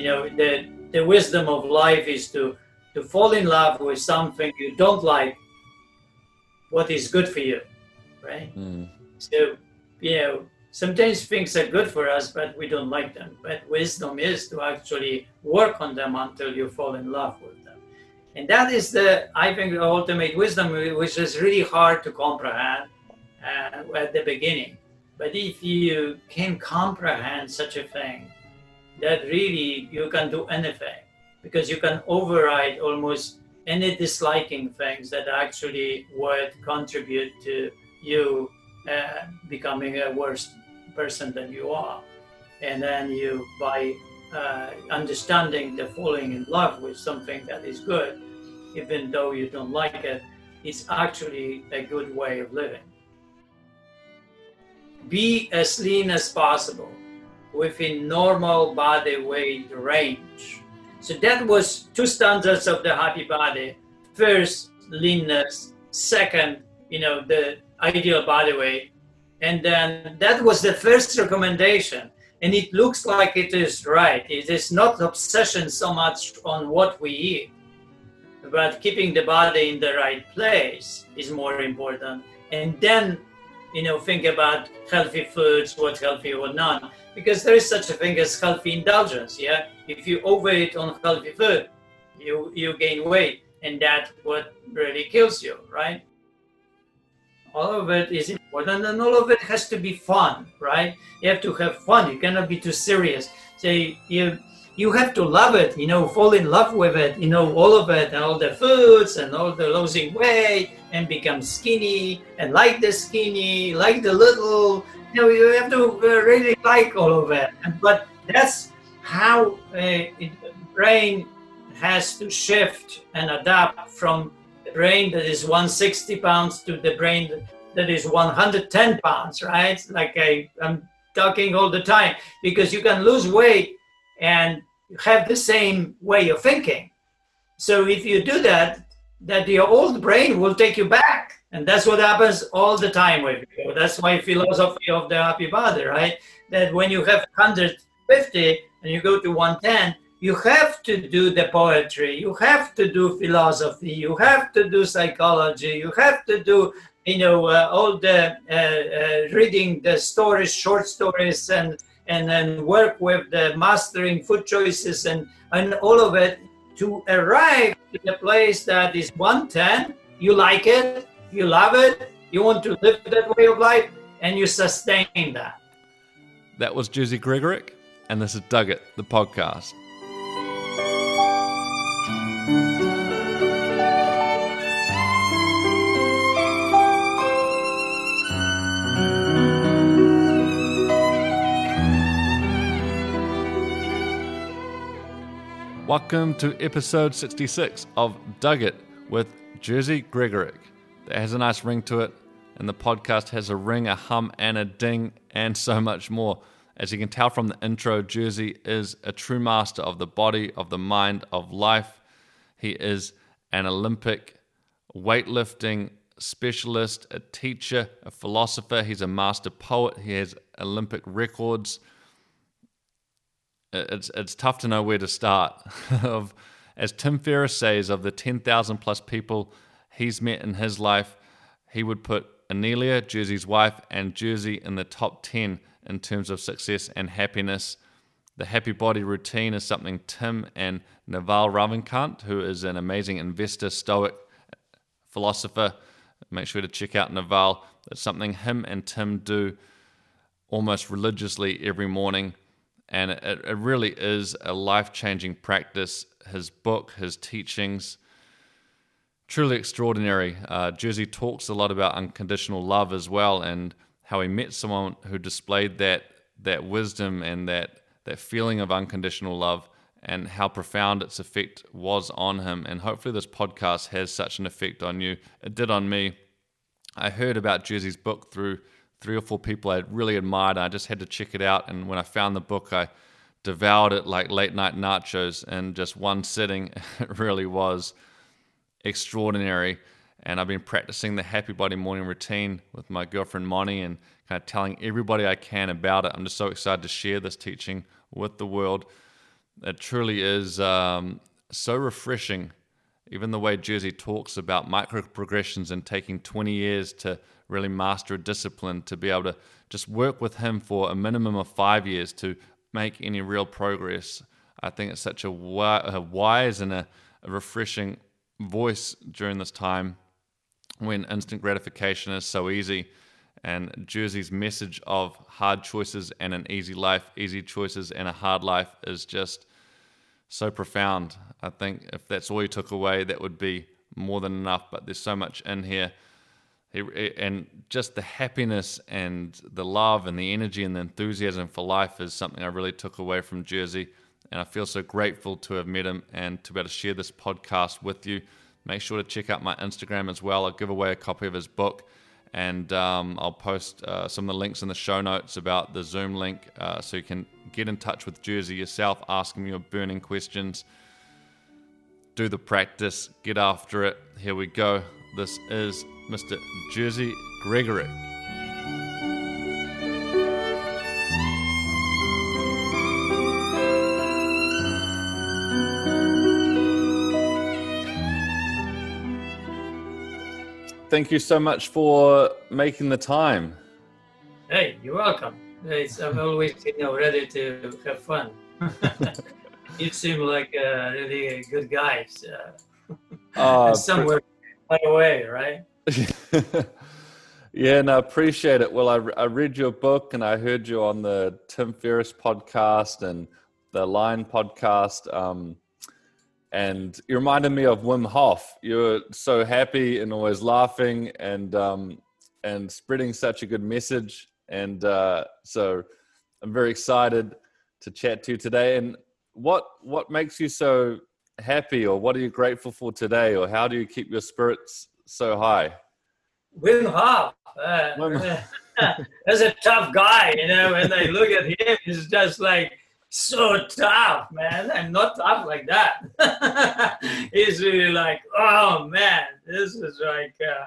You know, the the wisdom of life is to to fall in love with something you don't like, what is good for you, right? Mm. So, you know, sometimes things are good for us, but we don't like them. But wisdom is to actually work on them until you fall in love with them. And that is the, I think, the ultimate wisdom, which is really hard to comprehend uh, at the beginning. But if you can comprehend such a thing, that really you can do anything because you can override almost any disliking things that actually would contribute to you uh, becoming a worse person than you are. And then you, by uh, understanding the falling in love with something that is good, even though you don't like it, it's actually a good way of living. Be as lean as possible within normal body weight range. So that was two standards of the happy body. First, leanness. Second, you know, the ideal body weight. And then that was the first recommendation. And it looks like it is right. It is not obsession so much on what we eat, but keeping the body in the right place is more important. And then, you know, think about healthy foods, what's healthy or not, because there is such a thing as healthy indulgence. Yeah, if you overeat on healthy food, you you gain weight, and that what really kills you, right? all of it is important and all of it has to be fun right you have to have fun you cannot be too serious so you you have to love it you know fall in love with it you know all of it and all the foods and all the losing weight and become skinny and like the skinny like the little you know you have to uh, really like all of that. but that's how uh, it, brain has to shift and adapt from the brain that is 160 pounds to the brain that is 110 pounds, right? Like I, I'm talking all the time because you can lose weight and have the same way of thinking. So if you do that, that your old brain will take you back. And that's what happens all the time with. That's my philosophy of the happy body, right? That when you have 150 and you go to 110, you have to do the poetry, you have to do philosophy, you have to do psychology, you have to do, you know, uh, all the uh, uh, reading the stories, short stories, and and then work with the mastering food choices and and all of it to arrive to the place that is 110. You like it, you love it, you want to live that way of life, and you sustain that. That was Jerzy Gregorek, and this is Dug the podcast. Welcome to episode 66 of Dug It with Jerzy Gregorek. That has a nice ring to it, and the podcast has a ring, a hum, and a ding, and so much more. As you can tell from the intro, Jerzy is a true master of the body, of the mind, of life. He is an Olympic weightlifting specialist, a teacher, a philosopher. He's a master poet. He has Olympic records it's it's tough to know where to start. of as Tim Ferriss says, of the ten thousand plus people he's met in his life, he would put Aniela, Jerzy's wife, and Jerzy in the top ten in terms of success and happiness. The happy body routine is something Tim and Naval Ravikant, who is an amazing investor, stoic philosopher, make sure to check out Naval. It's something him and Tim do almost religiously every morning and it, it really is a life changing practice. His book, his teachings, truly extraordinary. Uh, Jerzy talks a lot about unconditional love as well, and how he met someone who displayed that that wisdom and that that feeling of unconditional love, and how profound its effect was on him. And hopefully, this podcast has such an effect on you. It did on me. I heard about Jerzy's book through three or four people I really admired. I just had to check it out. And when I found the book, I devoured it like late night nachos in just one sitting. It really was extraordinary. And I've been practicing the happy body morning routine with my girlfriend Moni and kind of telling everybody I can about it. I'm just so excited to share this teaching with the world. it truly is um, so refreshing. Even the way Jerzy talks about micro progressions and taking 20 years to really master a discipline, to be able to just work with him for a minimum of five years to make any real progress. I think it's such a, wise and a refreshing voice during this time when instant gratification is so easy. And Jerzy's message of hard choices and an easy life, easy choices and a hard life is just so profound. I think if that's all you took away, that would be more than enough. But there's so much in here. And just the happiness and the love and the energy and the enthusiasm for life is something I really took away from Jerzy. And I feel so grateful to have met him and to be able to share this podcast with you. Make sure to check out my Instagram as well. I'll give away a copy of his book and um, I'll post uh, some of the links in the show notes about the Zoom link uh, so you can get in touch with Jerzy yourself, ask him your burning questions, do the practice, get after it. Here we go. This is Mr. Jerzy Gregorek. Thank you so much for making the time. Hey, you're welcome. It's, I'm always you know ready to have fun. you seem like a really good guy. So. Uh, somewhere far away, right? yeah, no, I appreciate it. Well, I, I read your book and I heard you on the Tim Ferriss podcast and the Line podcast. Um, and you reminded me of Wim Hof. You're so happy and always laughing and um, and spreading such a good message. And uh, so I'm very excited to chat to you today. And what what makes you so happy, or what are you grateful for today, or how do you keep your spirits so high? Wim Hof. Uh, Wim. As a tough guy, you know. When I look at him, he's just like so tough, man. I'm not tough like that. He's really like, oh man, this is like uh,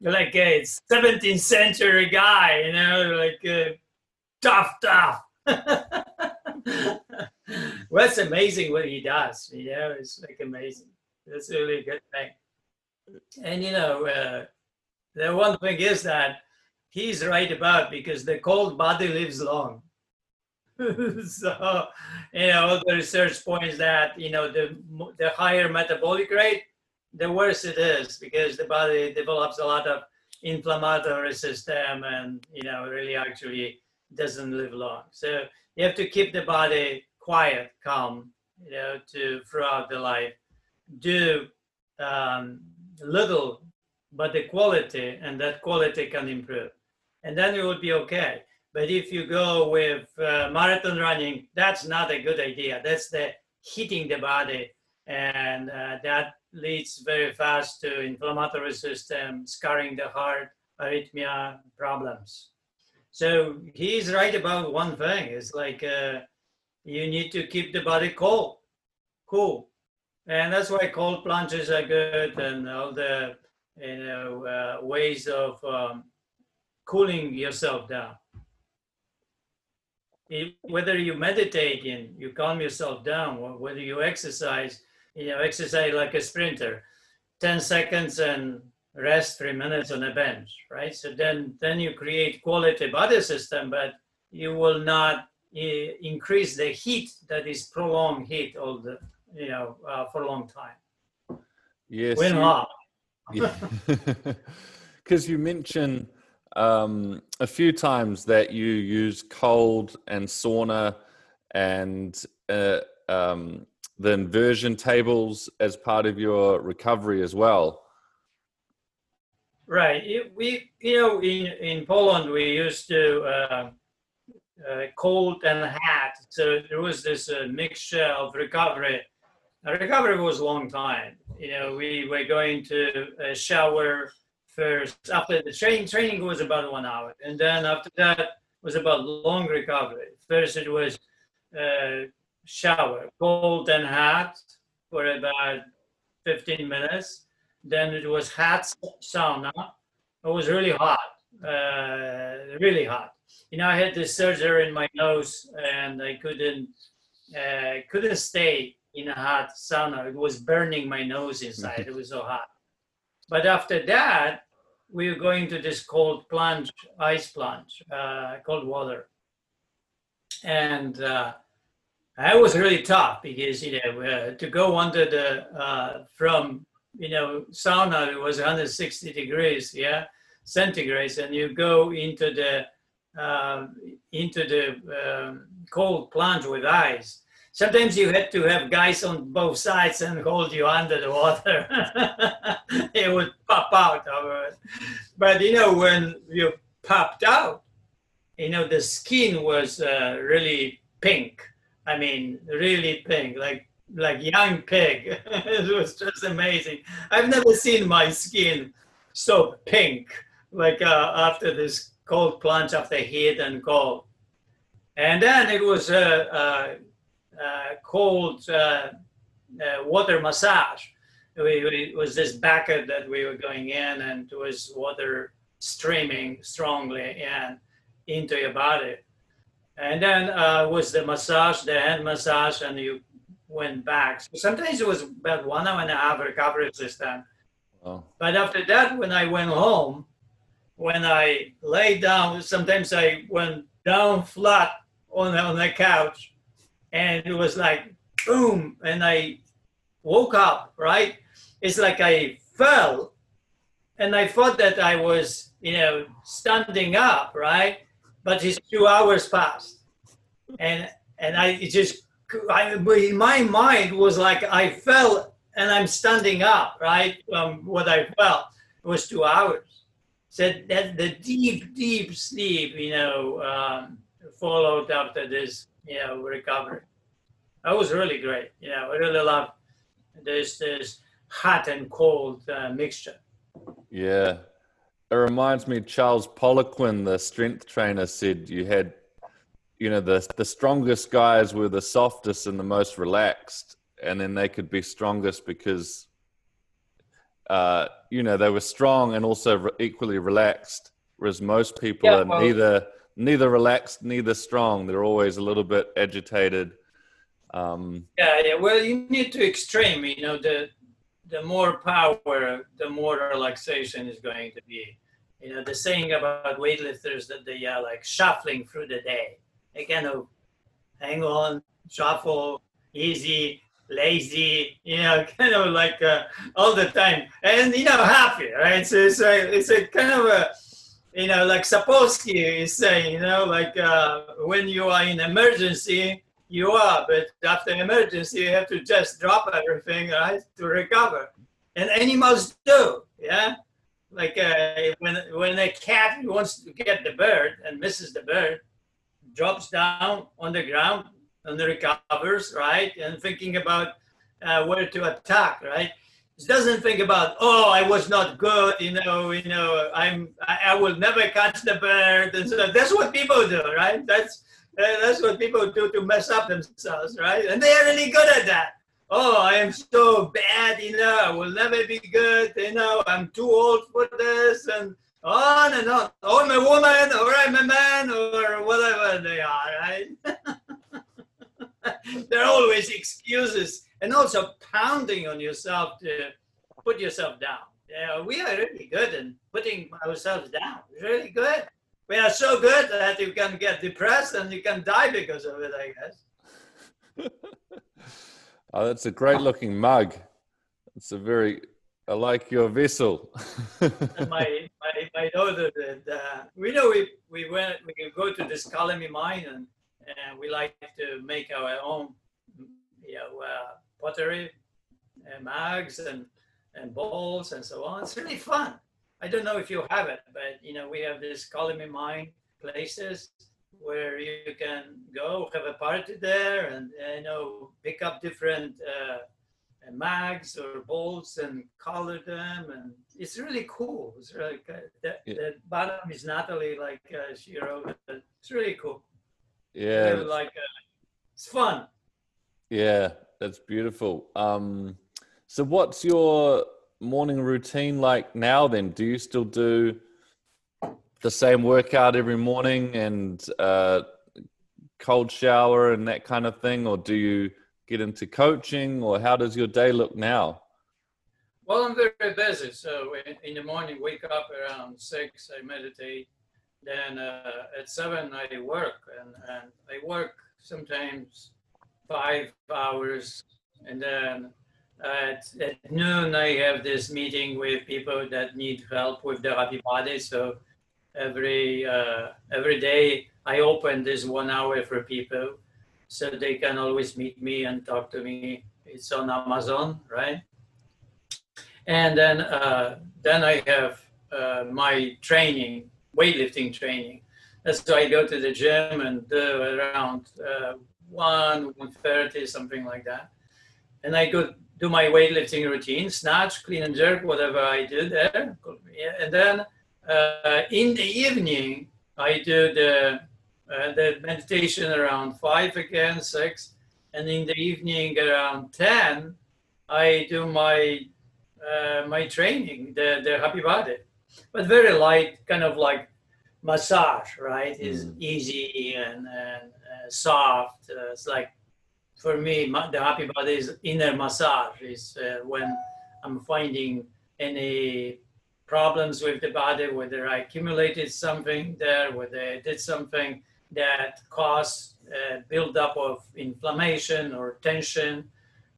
like a 17th century guy, you know, like uh, tough, tough. What's amazing what he does, you know, it's like amazing. It's really a good thing. And you know, uh, the one thing is that he's right about because the cold body lives long so, you know, the research points that, you know, the, the higher metabolic rate, the worse it is because the body develops a lot of inflammatory system and, you know, really actually doesn't live long. So you have to keep the body quiet, calm, you know, to throughout the life. Do um, little, but the quality, and that quality can improve. And then you will be okay. But if you go with uh, marathon running, that's not a good idea. That's the hitting the body, and uh, that leads very fast to inflammatory system, scarring the heart, arrhythmia problems. So he's right about one thing. It's like uh, you need to keep the body cold, cool, and that's why cold plunges are good, and all the you know uh, ways of um, cooling yourself down whether you meditate and you calm yourself down, or whether you exercise, you know, exercise like a sprinter, 10 seconds and rest three minutes on a bench, right? So then, then you create quality body system, but you will not uh, increase the heat that is prolonged heat all the, you know, uh, for a long time. Yes. Wim Hof. Because you mentioned um, a few times that you use cold and sauna and uh, um, the inversion tables as part of your recovery as well. Right. It, we, you know, in, in Poland, we used to uh, uh, cold and hot. So there was this uh, mixture of recovery. The recovery was a long time. You know, we were going to shower first after the training training was about one hour and then after that was about long recovery first it was uh, shower cold and hot for about 15 minutes then it was hot sauna it was really hot uh, really hot you know i had this surgery in my nose and i couldn't uh, couldn't stay in a hot sauna. It was burning my nose inside. it was so hot. But after that, we were going to this cold plunge, ice plunge, uh, cold water. And uh, that was really tough because, you know, uh, to go under the, uh, from, you know, sauna, it was 160 degrees, yeah, centigrades, and you go into the, uh, into the um, cold plunge with ice sometimes you had to have guys on both sides and hold you under the water. it would pop out of it. But you know, when you popped out, you know, the skin was uh, really pink. I mean, really pink, like like young pig. it was just amazing. I've never seen my skin so pink, like uh, after this cold plunge after heat and cold. And then it was uh, uh called uh, uh, water massage. it was this bucket that we were going in, and it was water streaming strongly in into your body. And then uh, was the massage, the hand massage, and you went back. So sometimes it was about one hour and a half recovery system. Oh. But after that, when I went home, when I lay down, sometimes I went down flat on, on the couch and it was like boom and i woke up right? It's like i fell and i thought that i was you know standing up right? But it's two hours passed and and i it just I, my mind was like i fell and i'm standing up right? Um, what i felt was two hours. Said so that the deep deep sleep you know um, followed after this you know, recovery. That was really great. You know, I really love this this hot and cold uh, mixture. Yeah, it reminds me. Charles Poliquin, the strength trainer, said you had, you know, the the strongest guys were the softest and the most relaxed, and then they could be strongest because, uh, you know, they were strong and also re- equally relaxed. Whereas most people yeah, are well, neither neither relaxed, neither strong. They're always a little bit agitated. Um, yeah, yeah. Well, you need to extreme. You know, the the more power, the more relaxation is going to be. You know, the saying about weightlifters that they are like shuffling through the day. They kind of hang on, shuffle, easy, lazy, you know, kind of like uh, all the time, and you know, happy, right? So it's a, it's a kind of a you know, like Sapolsky is saying, you know, like uh, when you are in emergency, you are, but after emergency, you have to just drop everything, right, to recover. And animals do, yeah. Like uh, when when a cat wants to get the bird and misses the bird, drops down on the ground and recovers, right, and thinking about uh, where to attack, right doesn't think about oh i was not good you know you know i'm i, I will never catch the bird. And so that's what people do right? That's uh, that's what people do to mess up themselves right? And they're really good at that. Oh i am so bad you know i will never be good you know i'm too old for this and on and on. Oh i'm a woman or i'm a man or whatever they are right? There are always excuses and also pounding on yourself to put yourself down. Yeah, we are really good in putting ourselves down. Really good. We are so good that you can get depressed and you can die because of it, I guess. oh, that's a great looking mug. It's a very, I like your vessel. my, my, my daughter did. Uh, we know we, we went, we go to this Color Me Mine and, and we like to make our own, you know, uh, pottery and mugs and, and bowls and so on. It's really fun. I don't know if you have it, but you know, we have this Color Me Mine places where you can go have a party there and you know pick up different uh, mags or bowls and color them and it's really cool it's really uh, the, yeah. the bottom is natalie like uh, she wrote it. it's really cool yeah really like uh, it's fun yeah that's beautiful. Um, so, what's your morning routine like now? Then, do you still do the same workout every morning and uh, cold shower and that kind of thing, or do you get into coaching, or how does your day look now? Well, I'm very busy. So in the morning, wake up around six, I meditate. Then uh, at seven, I work, and, and I work sometimes five hours, and then at, at noon, I have this meeting with people that need help with the happy body. So every uh, every day, I open this one hour for people, so they can always meet me and talk to me. It's on Amazon, right? And then uh, then I have uh, my training, weightlifting training. So I go to the gym and do around uh, one, one thirty, something like that. And I go do my weightlifting routine, snatch, clean and jerk, whatever I do there. And then uh, in the evening, I do the uh, the meditation around five again, six, and in the evening around ten, I do my uh, my training, the the happy body, but very light, kind of like massage, right? Is mm. easy and, and uh, soft. Uh, it's like for me, the happy body is inner massage. Is uh, when I'm finding any problems with the body, whether I accumulated something there, whether I did something that caused a buildup of inflammation or tension,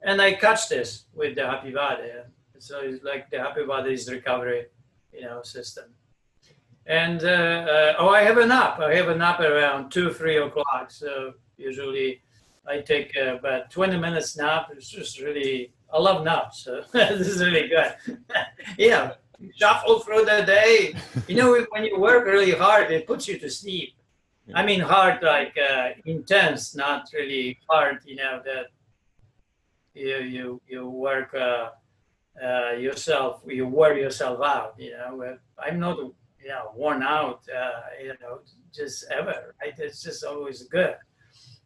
and I catch this with the happy body. So it's like the happy body is recovery, you know, system. And uh, uh, oh, I have a nap. I have a nap around two, three o'clock. So usually I take uh, about 20 minutes nap. It's just really, I love naps. So this is really good. yeah, shuffle through the day. You know, when you work really hard, it puts you to sleep. I mean, hard like uh, intense, not really hard. You know that you you you work uh, uh, yourself, you wear yourself out. You know, I'm not you know worn out. Uh, you know, just ever. Right? It's just always good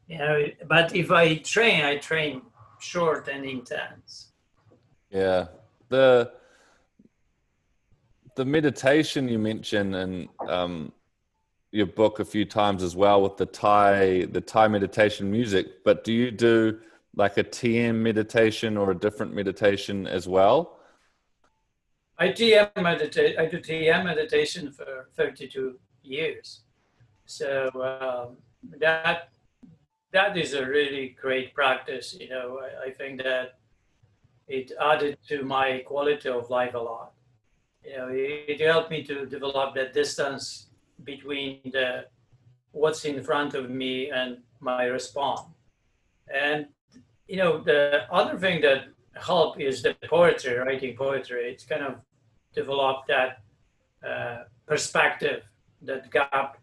you know but if i train i train short and intense yeah the the meditation you mentioned in um, your book a few times as well with the thai the thai meditation music but do you do like a tm meditation or a different meditation as well i tm meditate i do tm meditation for 32 years so um, that that is a really great practice. You know, I, I, think that it added to my quality of life a lot. You know, it, it helped me to develop that distance between the what's in front of me and my response. And you know, the other thing that helped is the poetry, writing poetry. It's kind of developed that uh, perspective, that gap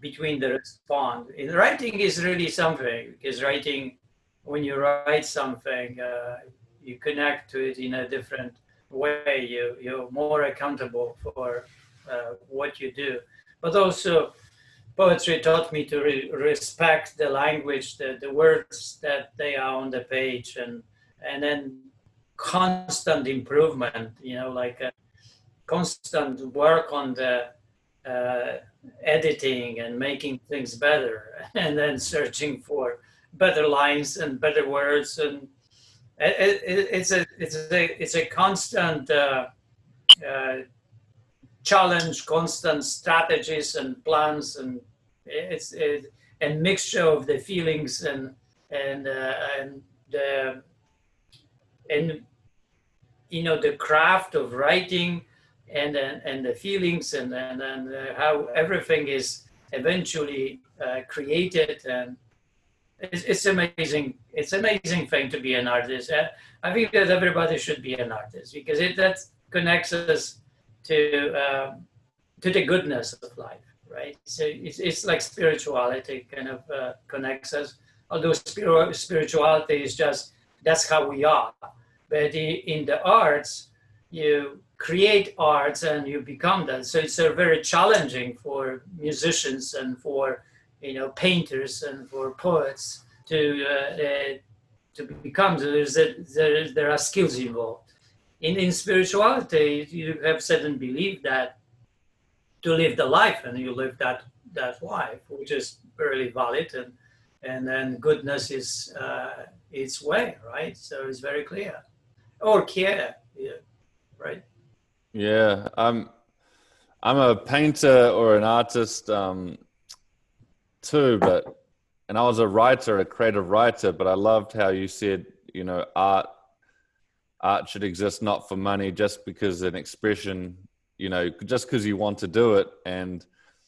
between the response. In writing is really something because writing, when you write something, uh, you connect to it in a different way. You you're more accountable for uh, what you do, but also poetry taught me to re- respect the language, the, the words that they are on the page, and and then constant improvement. You know, like a constant work on the uh, editing and making things better and then searching for better lines and better words and it, it, it's a it's a it's a constant uh, uh, challenge constant strategies and plans and it's it, and mixture of the feelings and and uh, and the and you know the craft of writing and and, and the feelings and and, and uh, how everything is eventually uh, created and it's, it's amazing it's amazing thing to be an artist. Uh, i think that everybody should be an artist because it that connects us to um, to the goodness of life right? So it's, it's like spirituality kind of uh, connects us. Although spirituality is just that's how we are but in the arts you create arts and you become that. So it's a very challenging for musicians and for you know painters and for poets to uh, uh, to become. There's a, there there are skills involved. In in spirituality, you have certain belief that to live the life and you live that that life, which is temporarily valid, and and then goodness is uh, its way, right? So it's very clear. Or care, yeah, right? Yeah, I'm I'm a painter or an artist um, too, but and I was a writer, a creative writer, but I loved how you said, you know, art art should exist not for money, just because an expression, you know, just because you want to do it, and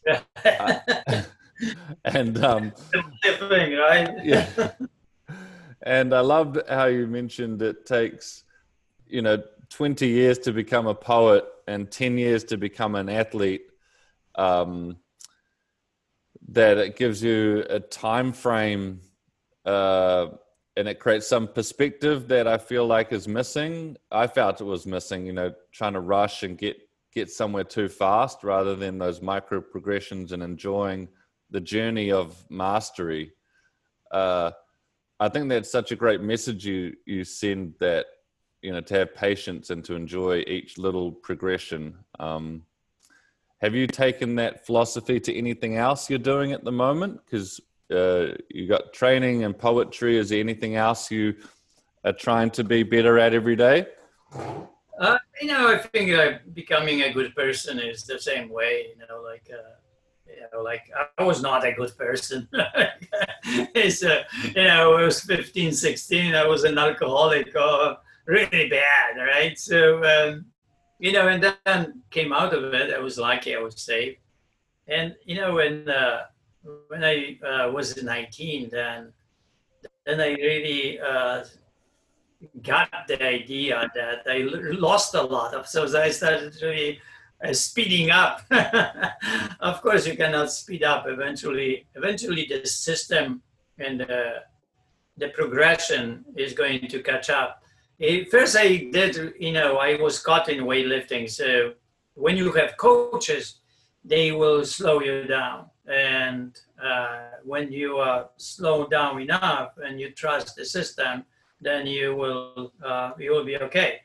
uh, and um, thing, right? yeah. And I loved how you mentioned it takes, you know, 20 years to become a poet and 10 years to become an athlete. Um, that it gives you a time frame uh, and it creates some perspective that I feel like is missing. I felt it was missing, you know, trying to rush and get get somewhere too fast rather than those micro progressions and enjoying the journey of mastery. Uh, I think that's such a great message you you send that you know to have patience and to enjoy each little progression. Um, have you taken that philosophy to anything else you're doing at the moment? Because uh, you got training and poetry. Is there anything else you are trying to be better at every day? Uh, you know, I think uh, becoming a good person is the same way. You know, like uh, you know, like I was not a good person. it's uh, you know, I was 15, 16. I was an alcoholic, uh, really bad, right? So um, you know, and then came out of it. I was lucky. I was safe, and you know, when uh, when I uh, was 19, then then I really uh, got the idea that I lost a lot of. So I started really uh, speeding up. of course, you cannot speed up. Eventually, eventually, the system and the, the progression is going to catch up. First, I did. You know, I was caught in weightlifting. So when you have coaches, they will slow you down and uh, when you are slowed down enough and you trust the system, then you will uh, you will be okay.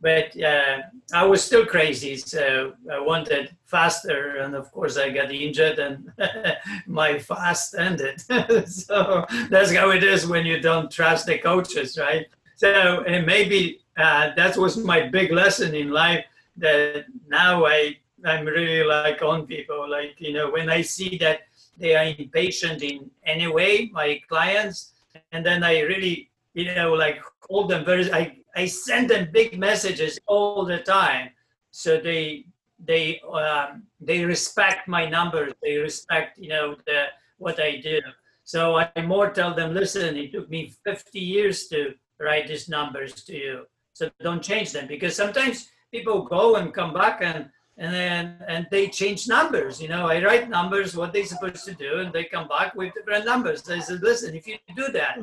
But uh, I was still crazy, so I wanted faster, and of course I got injured, and my fast ended. so that's how it is when you don't trust the coaches, right? So and maybe uh, that was my big lesson in life. That now I I'm really like on people. Like, you know, when I see that they are impatient in any way, my clients, and then I really, you know, like hold them very, I, I send them big messages all the time. So they, they, um, they respect my numbers. They respect, you know, the, what I do. So I more tell them, listen, it took me 50 years to write these numbers to you. So don't change them because sometimes people go and come back and and then and they change numbers you know. I write numbers what they're supposed to do and they come back with different numbers. I said listen if you do that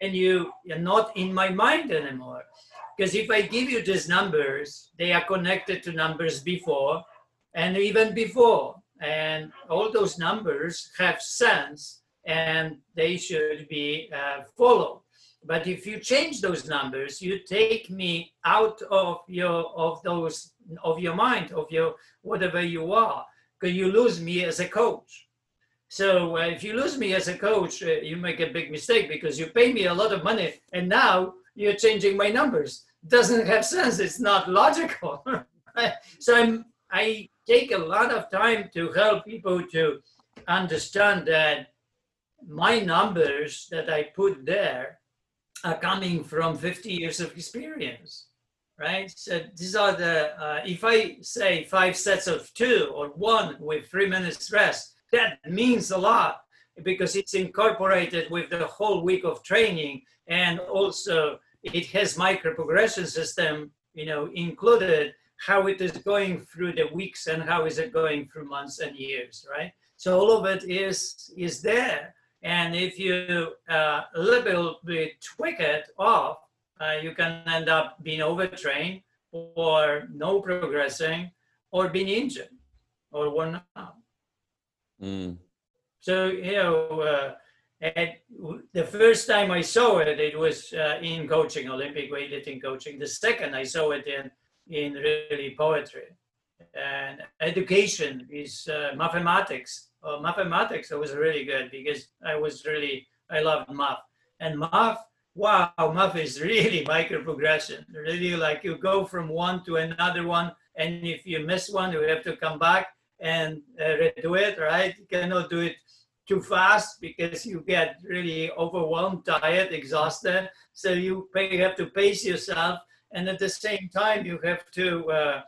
and you you're not in my mind anymore because if i give you these numbers they are connected to numbers before and even before. And all those numbers have sense and they should be uh, followed but if you change those numbers you take me out of your of those of your mind, of your whatever you are, because you lose me as a coach. So uh, if you lose me as a coach, uh, you make a big mistake because you pay me a lot of money and now you're changing my numbers. Doesn't have sense. It's not logical. so I'm, I take a lot of time to help people to understand that my numbers that I put there are coming from 50 years of experience right? So these are the, uh, if I say five sets of two or one with three minutes rest, that means a lot because it's incorporated with the whole week of training and also it has micro progression system, you know, included how it is going through the weeks and how is it going through months and years, right? So all of it is is there. And if you uh, a little bit tweak it off, uh, you can end up being overtrained or no progressing or being injured or worn out. Mm. So, you know, uh, the first time I saw it, it was uh, in coaching, Olympic weightlifting coaching. The second I saw it in, in really poetry. And education is uh, mathematics. Uh, mathematics was really good because I was really I loved math and math. Wow, math is really micro progression. Really, like you go from one to another one, and if you miss one, you have to come back and uh, redo it. Right? You cannot do it too fast because you get really overwhelmed, tired, exhausted. So you, pay, you have to pace yourself, and at the same time, you have to uh,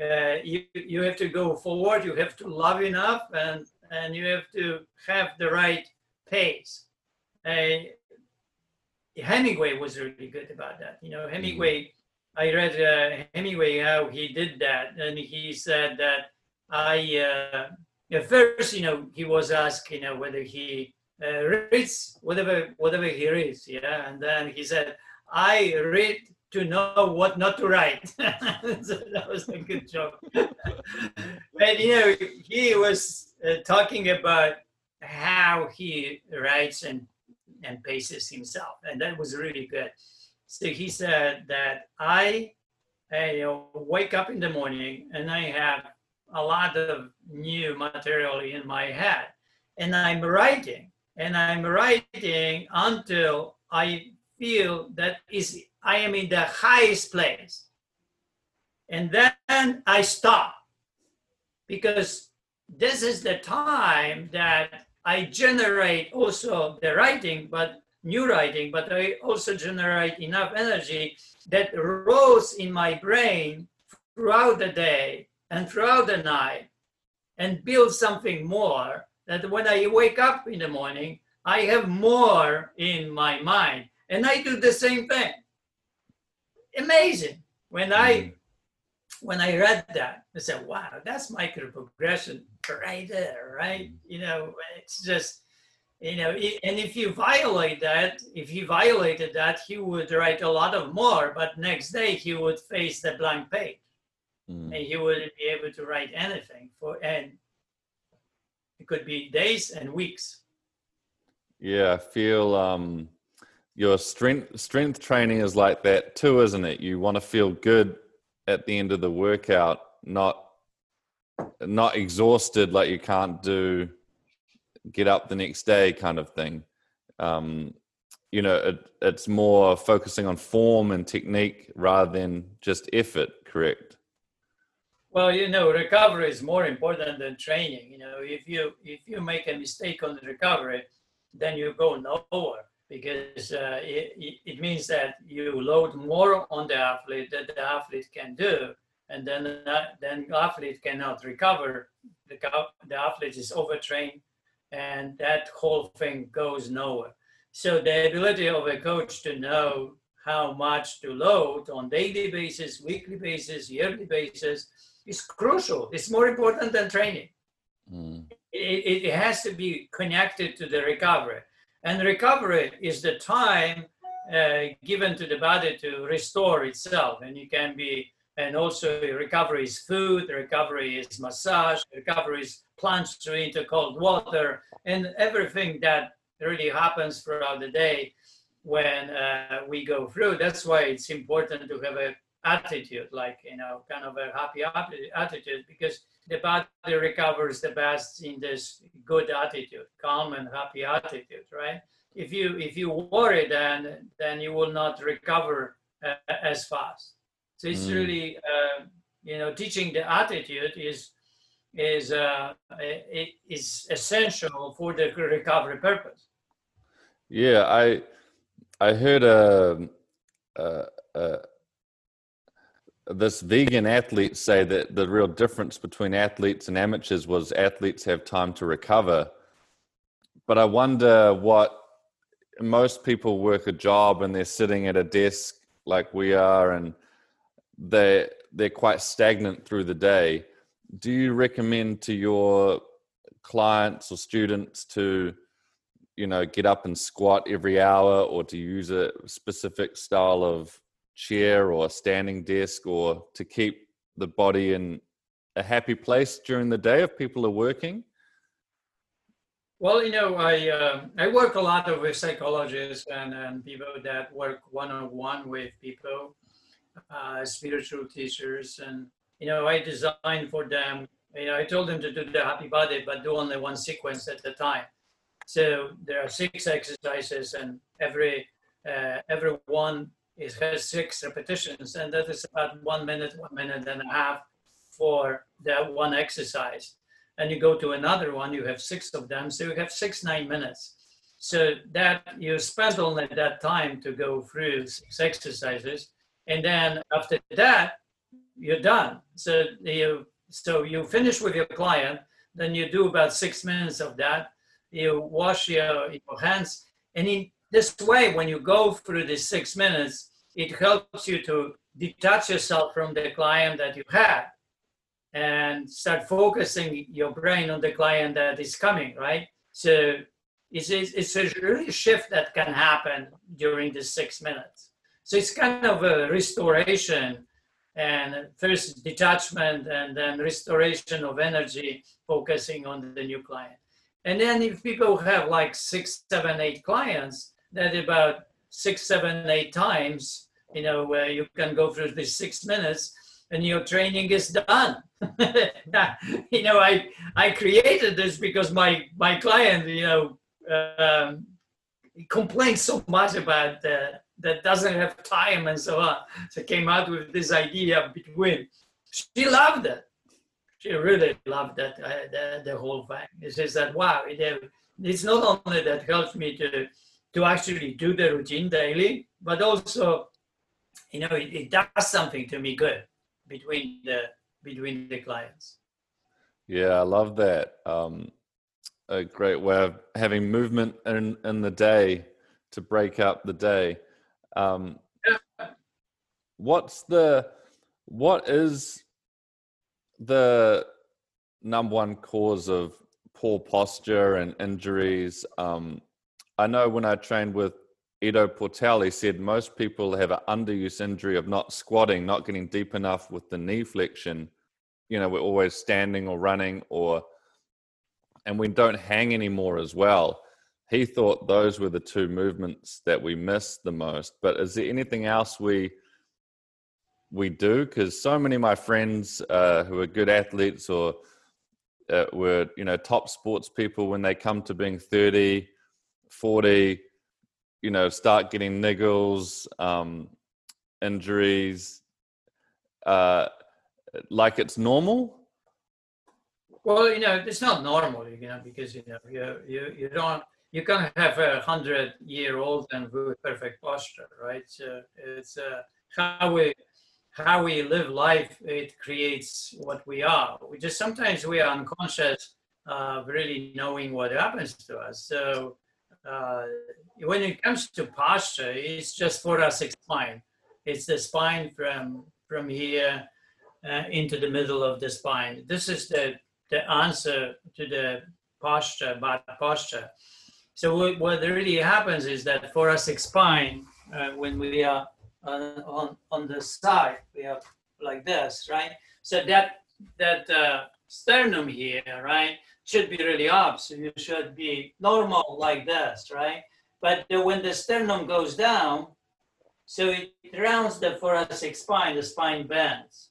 uh, you, you have to go forward, you have to love enough, and, and you have to have the right pace. Uh, Hemingway was really good about that. You know, mm-hmm. Hemingway, I read uh, Hemingway how he did that, and he said that I, uh, at first, you know, he was asked, you know, whether he uh, reads whatever whatever he reads, yeah, and then he said, I read to know what not to write. so that was a good joke. but you know, he was uh, talking about how he writes and and paces himself, and that was really good. So he said that I, I wake up in the morning and I have a lot of new material in my head, and I'm writing, and I'm writing until I feel that is I am in the highest place. And then I stop because this is the time that I generate also the writing, but new writing, but I also generate enough energy that rose in my brain throughout the day and throughout the night and build something more that when I wake up in the morning, I have more in my mind. And I do the same thing. Amazing. When I mm. when I read that, I said, wow, that's micro progression right there, right? Mm. You know, it's just, you know, and if you violate that, if he violated that, he would write a lot of more, but next day he would face the blank page. Mm. And he wouldn't be able to write anything for and it could be days and weeks. Yeah, I feel um your strength strength training is like that too, isn't it? You want to feel good at the end of the workout, not not exhausted like you can't do get up the next day kind of thing. Um, you know, it, it's more focusing on form and technique rather than just effort, correct? Well, you know, recovery is more important than training. You know, if you if you make a mistake on the recovery, then you go nowhere because uh, it, it means that you load more on the athlete that the athlete can do, and then uh, then the athlete cannot recover. The, the athlete is overtrained, and that whole thing goes nowhere. So the ability of a coach to know how much to load on daily basis, weekly basis, yearly basis is crucial. It's more important than training. Mm. It, it has to be connected to the recovery. And recovery is the time uh, given to the body to restore itself. And it can be, and also recovery is food, recovery is massage, recovery is plunged into cold water, and everything that really happens throughout the day when uh, we go through. That's why it's important to have a attitude, like, you know, kind of a happy attitude, because the body recovers the best in this good attitude, calm and happy attitude, right? If you if you worry, then then you will not recover uh, as fast. So it's mm. really, uh, you know, teaching the attitude is is uh, is essential for the recovery purpose. Yeah, I I heard a, a, a this vegan athlete say that the real difference between athletes and amateurs was athletes have time to recover. But I wonder what most people work a job and they're sitting at a desk like we are and they they're quite stagnant through the day. Do you recommend to your clients or students to you know get up and squat every hour or to use a specific style of chair or a standing desk or to keep the body in a happy place during the day if people are working? Well, you know, I uh, I work a lot with psychologists and, and people that work one on one with people, uh, spiritual teachers, and you know, I design for them You know, I told them to do the happy body, but do only one sequence at a time. So there are six exercises, and every uh, every one is has six repetitions, and that is about one minute, one minute and a half for that one exercise. And you go to another one, you have six of them, so you have six nine minutes. So that you spend only that time to go through six exercises, and then after that, you're done. So you so you finish with your client, then you do about six minutes of that. You wash your, your hands, and in this way, when you go through these six minutes, it helps you to detach yourself from the client that you had and start focusing your brain on the client that is coming, right? So it's, it's a really shift that can happen during the six minutes. So it's kind of a restoration and first detachment and then restoration of energy, focusing on the new client. And then if people have like six, seven, eight clients, that about six, seven, eight times, you know, where you can go through these six minutes and your training is done. you know, I I created this because my my client, you know, um, complains so much about uh, that doesn't have time and so on. So came out with this idea between. She loved it. She really loved that uh, the, the whole thing. Says that wow, it, uh, it's not only that helps me to to actually do the routine daily, but also, you know, it, it does something to me good between the between the clients. Yeah, I love that. Um, a great way of having movement in in the day to break up the day. Um, yeah. What's the what is the number one cause of poor posture and injuries um, I know when I trained with Ido Portal, he said most people have an underuse injury of not squatting, not getting deep enough with the knee flexion. You know, we're always standing or running, or and we don't hang anymore as well. He thought those were the two movements that we missed the most. But is there anything else we we do? Because so many of my friends uh, who are good athletes or uh, were you know top sports people when they come to being thirty 40, you know, start getting niggles, um, injuries, uh, like it's normal? Well, you know, it's not normal, you know, because you know you you, you don't you can't have a hundred year old and with perfect posture, right? So it's uh, how we how we live life. It creates what we are. We just sometimes we are unconscious of really knowing what happens to us. So uh, when it comes to posture, it's just thoracic spine. It's the spine from from here uh, into the middle of the spine. This is the the answer to the posture, bad posture. So what, what really happens is that thoracic spine, uh, when we are on, on the side, we are like this, right? So that that uh, sternum here, right? Should be really up. So you should be normal like this, right? But when the sternum goes down, so it rounds the thoracic spine, the spine bends.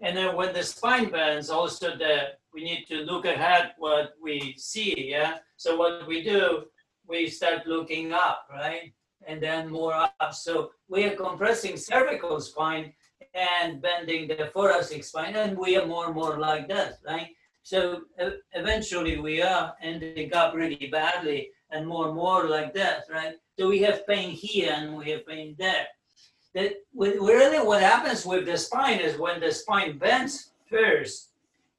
And then when the spine bends, also the we need to look ahead what we see, yeah? So what we do, we start looking up, right? And then more up. So we are compressing cervical spine and bending the thoracic spine, and we are more and more like this, right? So uh, eventually we are ending up really badly and more and more like that, right? So we have pain here and we have pain there. That really what happens with the spine is when the spine bends first,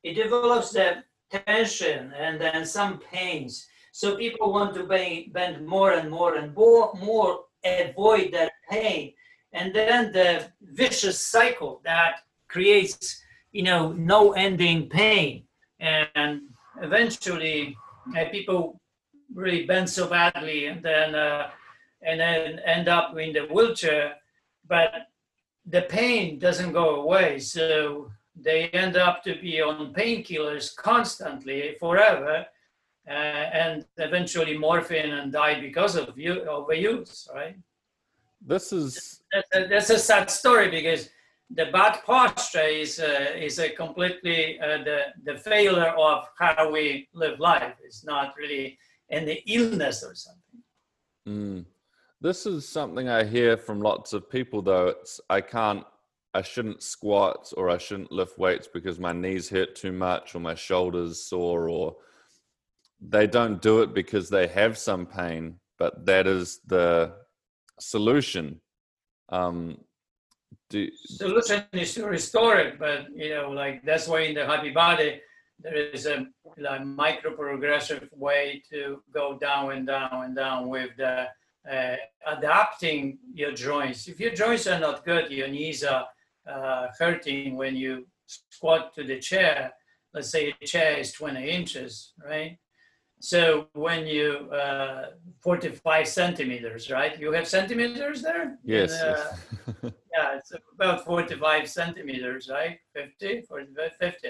it develops the tension and then some pains. So people want to bend more and more and more, more avoid that pain. And then the vicious cycle that creates, you know, no ending pain and eventually uh, people really bend so badly and then uh, and then end up in the wheelchair but the pain doesn't go away. So they end up to be on painkillers constantly forever uh, and eventually morphine and die because of you overuse right? This is that's a, that's a sad story because the bad posture is uh, is a completely uh, the the failure of how we live life. It's not really any illness or something. Mm. This is something I hear from lots of people, though. It's I can't, I shouldn't squat or I shouldn't lift weights because my knees hurt too much or my shoulders sore, or they don't do it because they have some pain, but that is the solution. Um, do, solution is to restore it, but you know, like that's why in the happy body there is a like micro progressive way to go down and down and down with the uh, adapting your joints. If your joints are not good, your knees are uh, hurting when you squat to the chair. Let's say a chair is 20 inches, right? So when you uh, 45 centimeters, right? You have centimeters there? Yes. And, uh, yes. yeah, it's about 45 centimeters, right? 50, 45, 50.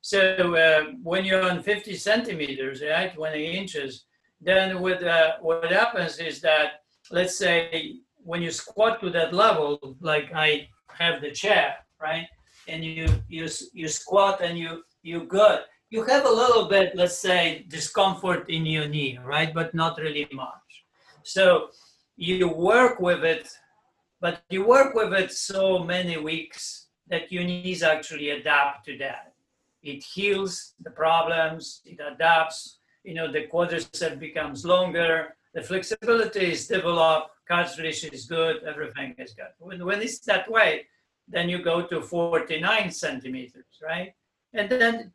So uh, when you're on 50 centimeters, right, 20 inches, then what, uh, what happens is that, let's say, when you squat to that level, like I have the chair, right, and you you you squat and you you good, you have a little bit, let's say, discomfort in your knee, right, but not really much. So you work with it, but you work with it so many weeks that your knees actually adapt to that. It heals the problems, it adapts you know, the quadricep becomes longer, the flexibility is developed, cartilage is good, everything is good. When, when it's that way, then you go to 49 centimeters, right? And then,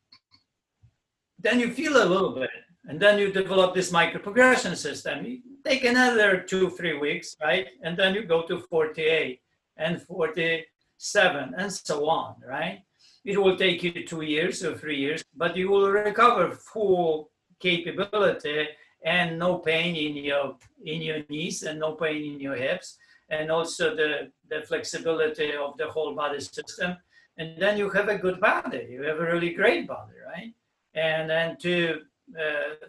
then you feel a little bit, and then you develop this microprogression system. Take another two, three weeks, right? And then you go to 48 and 47 and so on, right? It will take you two years or three years, but you will recover full capability and no pain in your in your knees and no pain in your hips and also the, the flexibility of the whole body system and then you have a good body you have a really great body right and then to uh,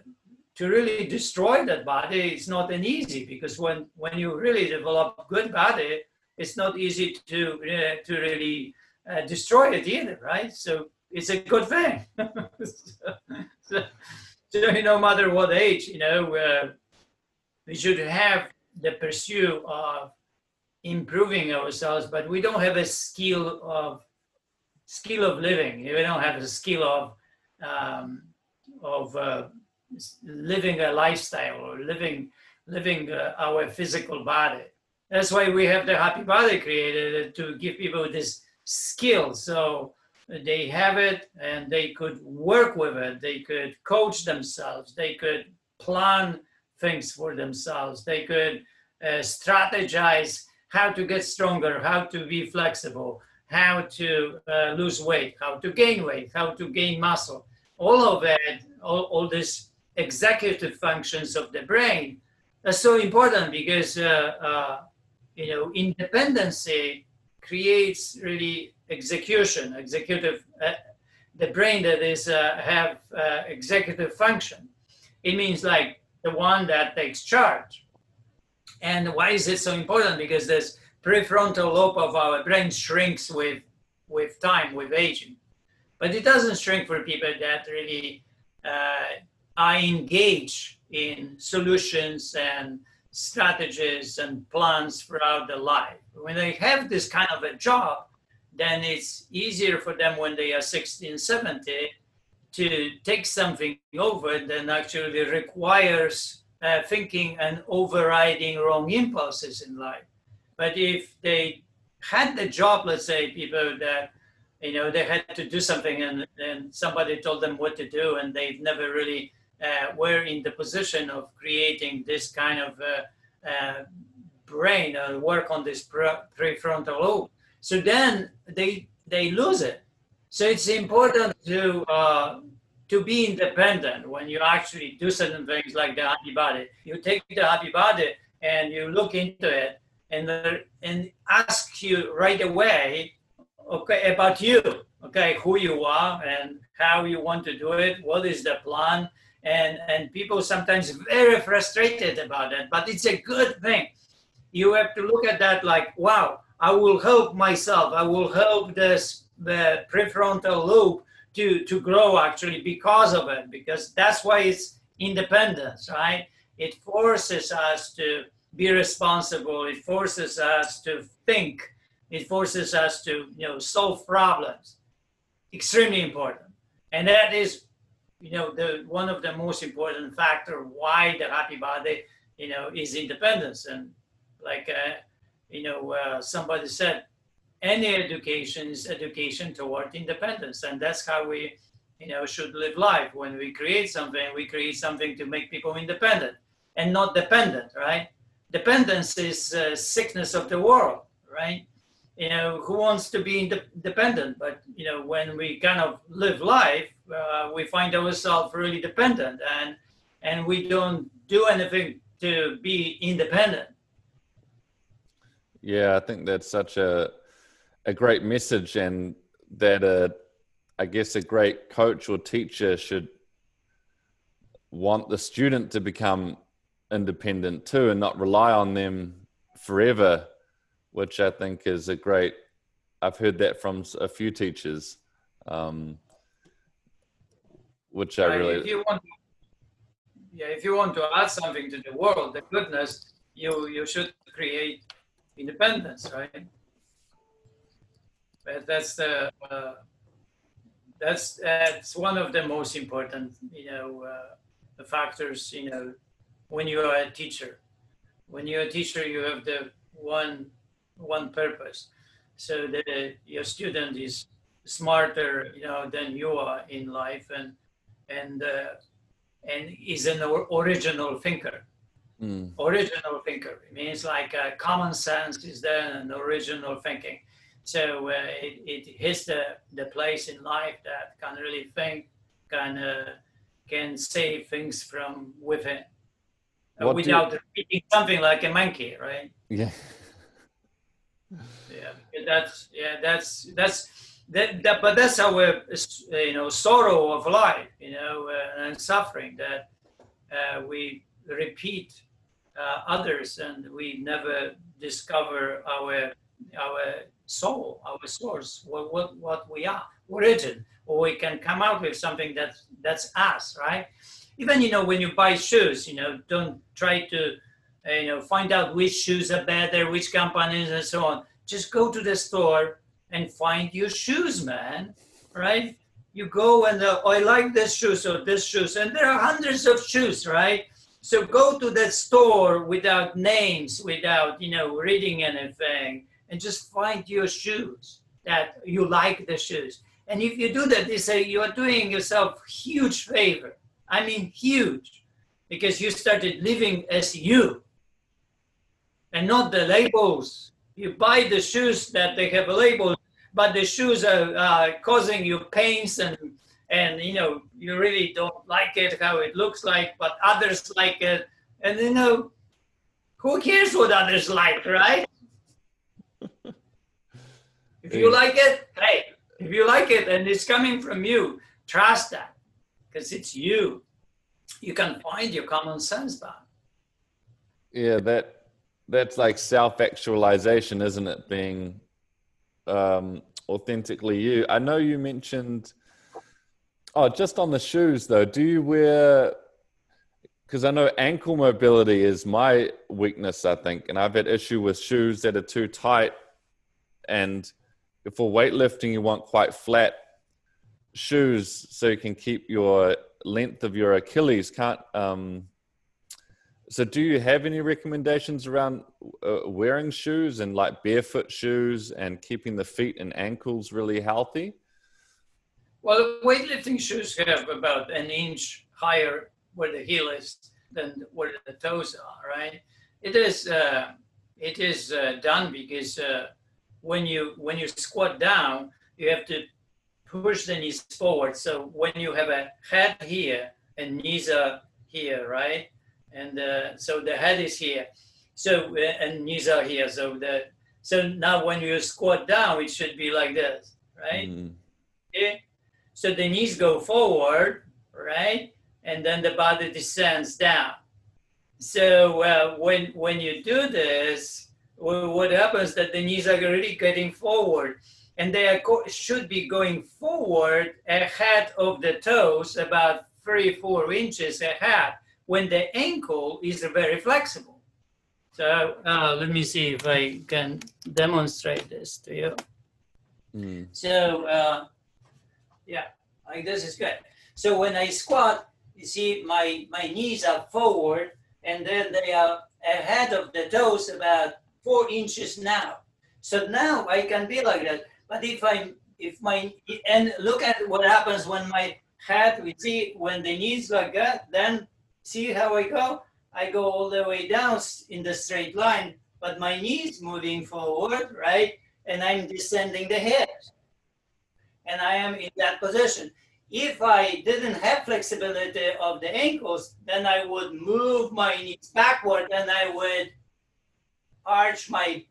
to really destroy that body it's not an easy because when when you really develop good body it's not easy to uh, to really uh, destroy it either right so it's a good thing so, so, so no matter what age, you know, uh, we should have the pursuit of improving ourselves, but we don't have a skill of skill of living. We don't have a skill of um, of uh, living a lifestyle or living living uh, our physical body. That's why we have the happy body created to give people this skill. So they have it and they could work with it they could coach themselves they could plan things for themselves they could uh, strategize how to get stronger how to be flexible how to uh, lose weight how to gain weight how to gain muscle all of it all, all these executive functions of the brain are so important because uh, uh you know independency creates really execution, executive, uh, the brain that is have executive function. It means like the one that takes charge. And why is it so important? Because this prefrontal lobe of our brain shrinks with with time, with aging, but it doesn't shrink for people that really uh, are engaged in solutions and strategies and plans throughout their life. When they have this kind of a job, then it's easier for them when they are 16, 70 to take something over than actually requires uh, thinking and overriding wrong impulses in life. But if they had the job, let's say people that, you know, they had to do something and, and somebody told them what to do and they've never really uh, were in the position of creating this kind of uh, uh brain or work on this prefrontal lobe so then they they lose it. So it's important to uh, to be independent when you actually do certain things like the happy body. You take the happy body and you look into it and and ask you right away, okay, about you, okay, who you are and how you want to do it, what is the plan, and and people sometimes very frustrated about it, but it's a good thing. You have to look at that like, wow, I will help myself. I will help this the prefrontal lobe to to grow actually because of it because that's why it's independence, right? It forces us to be responsible. It forces us to think. It forces us to you know solve problems. Extremely important, and that is you know the one of the most important factor why the happy body you know is independence. And like uh, you know uh, somebody said any education is education toward independence. And that's how we you know should live life. When we create something we create something to make people independent and not dependent right? Dependence is uh, sickness of the world right you know, who wants to be independent? But you know, when we kind of live life, uh, we find ourselves really dependent, and and we don't do anything to be independent. Yeah, I think that's such a a great message, and that a I guess a great coach or teacher should want the student to become independent too, and not rely on them forever which I think is a great. I've heard that from a few teachers, um, which I really. If you want, yeah, if you want to add something to the world, the goodness, you you should create independence, right? But that's the uh, that's that's one of the most important, you know, uh, factors. You know, when you are a teacher, when you're a teacher, you have the one one purpose. So that your student is smarter you know than you are in life and and uh, and is an original thinker. Mm. original thinker. It means like uh, common sense is there and original thinking. So uh, it, it hits the, the place in life that can really think can uh, can say things from within. Without you... repeating something like a monkey right? Yeah yeah that's yeah that's that's that, that but that's our you know sorrow of life you know uh, and suffering that uh, we repeat uh, others and we never discover our our soul our source what, what what we are origin. Or we can come out with something that's that's us right? Even you know when you buy shoes you know don't try to you know, find out which shoes are better, which companies, and so on. Just go to the store and find your shoes, man. Right? You go and oh, I like this shoes or this shoes, and there are hundreds of shoes, right? So go to that store without names, without you know reading anything, and just find your shoes that you like the shoes. And if you do that, they say you are doing yourself huge favor. I mean huge, because you started living as you and not the labels. You buy the shoes that they have labels, but the shoes are uh, causing you pains and and you know you really don't like it how it looks like, but others like it, and you know who cares what others like, right? if you like it, hey, if you like it and it's coming from you, trust that because it's you. You can find your common sense back. Yeah, that that's like self actualization, isn't it? Being um, authentically you. I know you mentioned. Oh, just on the shoes though, do you wear? Because I know ankle mobility is my weakness, I think, and I've had issue with shoes that are too tight. And for weightlifting, you want quite flat shoes so you can keep your length of your Achilles. Can't um, so, do you have any recommendations around uh, wearing shoes and like barefoot shoes and keeping the feet and ankles really healthy? Well, weightlifting shoes have about an inch higher where the heel is than where the toes are, right? It is uh, it is uh, done because uh, when you when you squat down, you have to push the knees forward. So when you have a head here and knees are here, right? And uh, so the head is here. So uh, and knees are here. So the so now when you squat down, it should be like this, right? Mm. Okay. So the knees go forward, right, and then the body descends down. So uh, when when you do this, what happens that the knees are really getting forward and they are, should be going forward ahead of the toes about three, four inches ahead when the ankle is very flexible. So uh, let me see if I can demonstrate this to you. Mm. So uh, yeah, like this is good. So when I squat, you see my, my knees are forward and then they are ahead of the toes about four inches now. So now I can be like that. But if I if my and look at what happens when my head we see when the knees like that, then see how I go? I go all the way down in the straight line, but my knees moving forward, right? And I'm descending the head. And I am in that position. If I didn't have flexibility of the ankles, then I would move my knees backward and I would arch my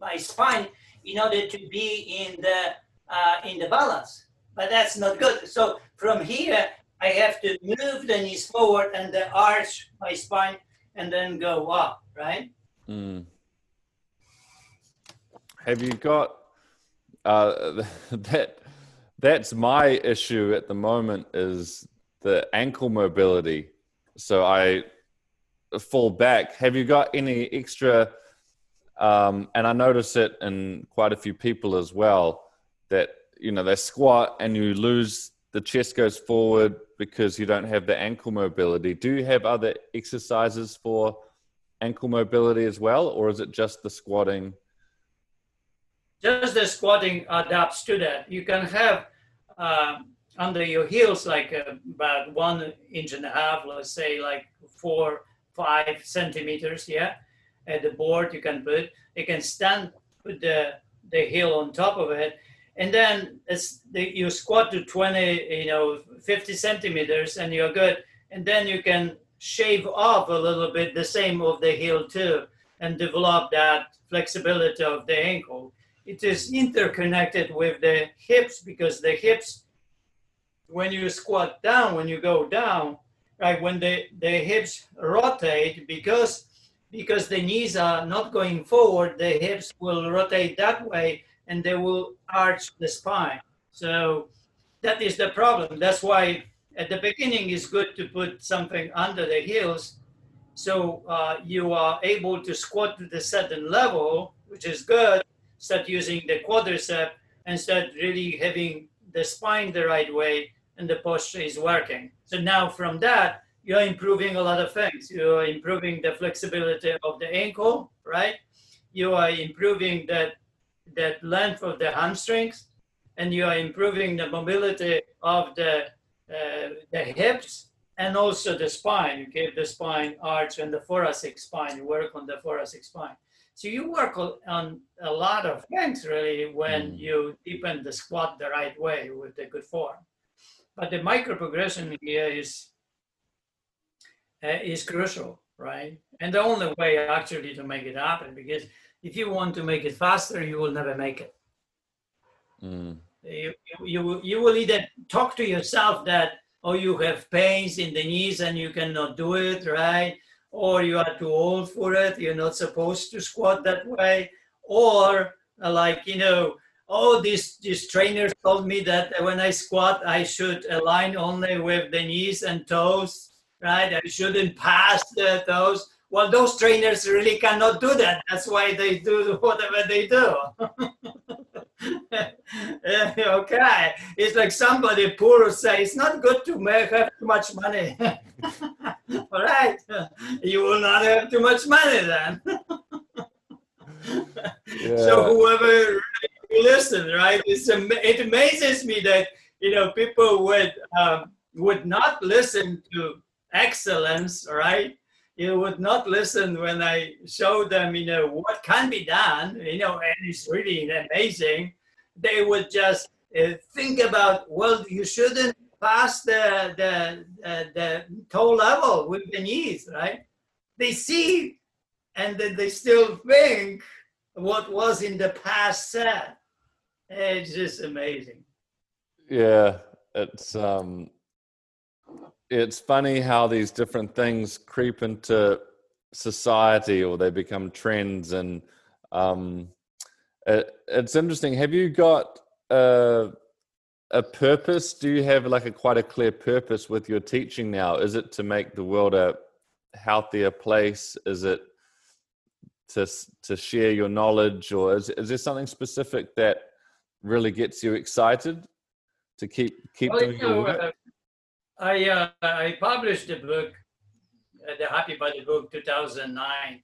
my spine in order to be in the uh, in the balance. But that's not good. So from here, I have to move the knees forward and the arch my spine and then go up, right? Mm. Have you got uh, that? That's my issue at the moment is the ankle mobility. So I fall back. Have you got any extra? Um, and I notice it in quite a few people as well that you know they squat and you lose the chest goes forward because you don't have the ankle mobility. Do you have other exercises for ankle mobility as well, or is it just the squatting? Just the squatting adapts to that. You can have uh, under your heels like uh, about one inch and a half, let's say like four, five centimeters, yeah, at the board you can put. You can stand with the, the heel on top of it and then the, you squat to 20 you know 50 centimeters and you're good. And then you can shave off a little bit the same of the heel too and develop that flexibility of the ankle. It is interconnected with the hips because the hips when you squat down when you go down right when the, the hips rotate because because the knees are not going forward the hips will rotate that way and they will arch the spine. So that is the problem. That's why at the beginning it's good to put something under the heels so uh, you are able to squat to the certain level, which is good. Start using the quadricep and start really having the spine the right way and the posture is working. So now from that, you're improving a lot of things. You're improving the flexibility of the ankle, right? You are improving that that length of the hamstrings and you are improving the mobility of the, uh, the hips and also the spine. You give the spine arch and the thoracic spine. You work on the thoracic spine. So you work on a lot of things really when mm. you deepen the squat the right way with the good form. But the micro progression here is uh, is crucial, right? And the only way actually to make it happen because if you want to make it faster, you will never make it. Mm. You, you, you will either talk to yourself that, oh, you have pains in the knees and you cannot do it, right? Or you are too old for it, you're not supposed to squat that way. Or, uh, like, you know, oh, this, this trainer told me that when I squat, I should align only with the knees and toes, right? I shouldn't pass the toes well, those trainers really cannot do that. That's why they do whatever they do. okay, it's like somebody poor say it's not good to make have too much money. All right, you will not have too much money then. yeah. So whoever listen, right? It's it amazes me that you know people would um, would not listen to excellence, right? You would not listen when I show them, you know, what can be done, you know, and it's really amazing. They would just uh, think about, well, you shouldn't pass the, the, uh, the toe level with the knees, right? They see and then they still think what was in the past said. It's just amazing. Yeah, it's um it's funny how these different things creep into society or they become trends and Um, it, it's interesting. Have you got a, a purpose? Do you have like a quite a clear purpose with your teaching now? Is it to make the world a healthier place? Is it to to share your knowledge, or is is there something specific that really gets you excited to keep keep well, doing you know, your work? Uh, I uh, I published a book, uh, the Happy Body book, 2009,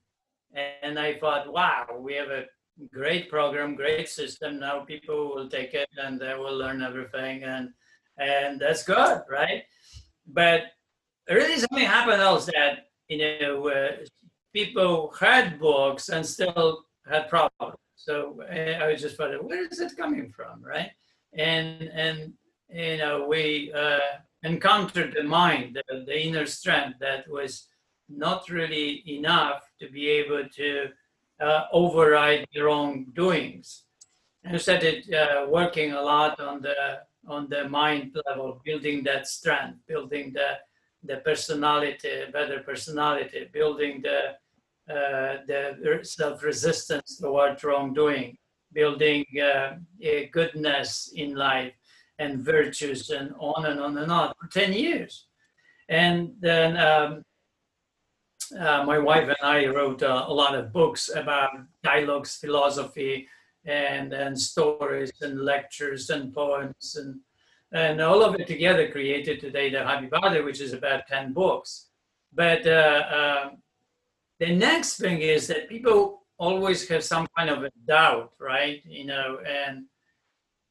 and I thought, wow, we have a great program, great system. Now people will take it and they will learn everything, and and that's good, right? But really, something happened else that you know uh, people had books and still had problems. So eh, I was just thought, where is it coming from, right? And and you know we uh, encountered the mind, the, the inner strength that was not really enough to be able to uh, override the wrongdoings. And started uh, working a lot on the on the mind level, building that strength, building the the personality, better personality, building the uh, the self-resistance toward wrongdoing, building uh, a goodness in life and virtues and on and on and on for 10 years. And then um, uh, my wife and I wrote uh, a lot of books about dialogues, philosophy, and, and stories and lectures and poems and and all of it together created today the Body, which is about 10 books. But uh, um, the next thing is that people always have some kind of a doubt, right? You know, and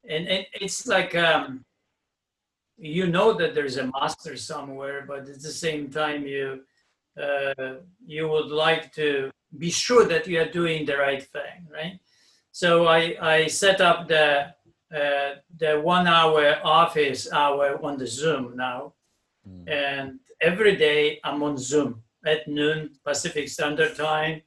and, and it's like um, you know that there's a master somewhere, but at the same time you uh, you would like to be sure that you are doing the right thing, right? So I I set up the uh, the one hour office hour on the Zoom now, mm. and every day I'm on Zoom at noon Pacific Standard Time.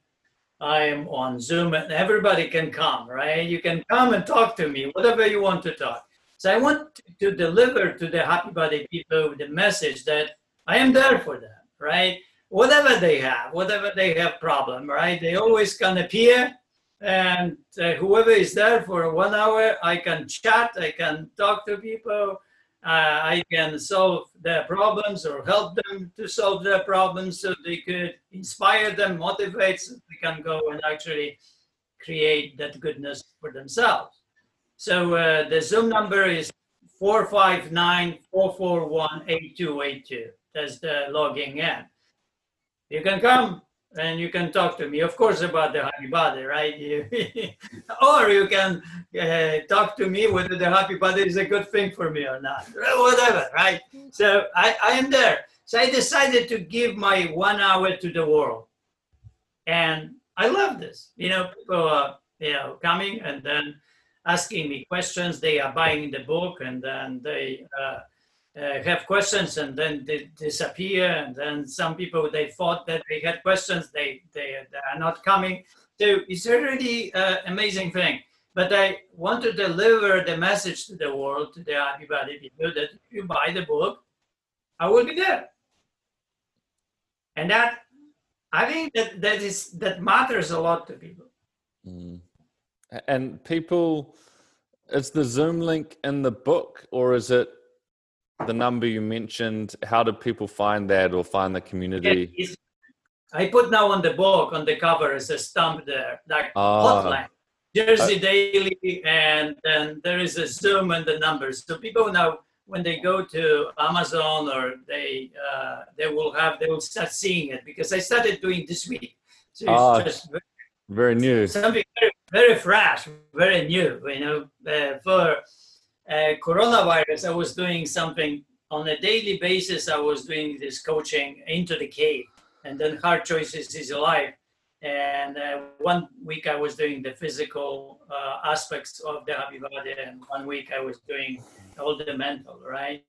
I am on Zoom and everybody can come, right? You can come and talk to me, whatever you want to talk. So I want to deliver to the Happy Body people the message that I am there for them, right? Whatever they have, whatever they have problem, right? They always can appear and uh, whoever is there for one hour, I can chat, I can talk to people, I can solve their problems or help them to solve their problems so they could inspire them, motivate, so they can go and actually create that goodness for themselves. So uh, the Zoom number is 459-441-8282. That's the logging in. You can come and you can talk to me, of course, about the happy body, right? or you can uh, talk to me whether the happy body is a good thing for me or not, whatever, right? So I, I am there. So I decided to give my one hour to the world, and I love this. You know, people are you know coming and then asking me questions. They are buying the book, and then they. Uh, uh, have questions and then they disappear. And then some people they thought that they had questions they they, they are not coming. So it's really uh, amazing thing. But i want to deliver the message to the world to the everybody people that if you buy the book i will be there. And that i think that that is that matters a lot to people. Mm. and people is the zoom link in the book or is it the number you mentioned, how do people find that or find the community? I put now on the book on the cover is a stamp there, like ah. hotline, Jerzy uh, Daily, and then there is a Zoom and the numbers. So people now, when they go to Amazon or they uh, they will have they will start seeing it because I started doing this week. So it's uh, just very, very, new, something very, very fresh, very new. You know, uh, for uh, coronavirus, I was doing something on a daily basis. I was doing this coaching into the cave, and then hard choices is alive. And uh, one week I was doing the physical uh, aspects of the body, and one week I was doing all the mental, right?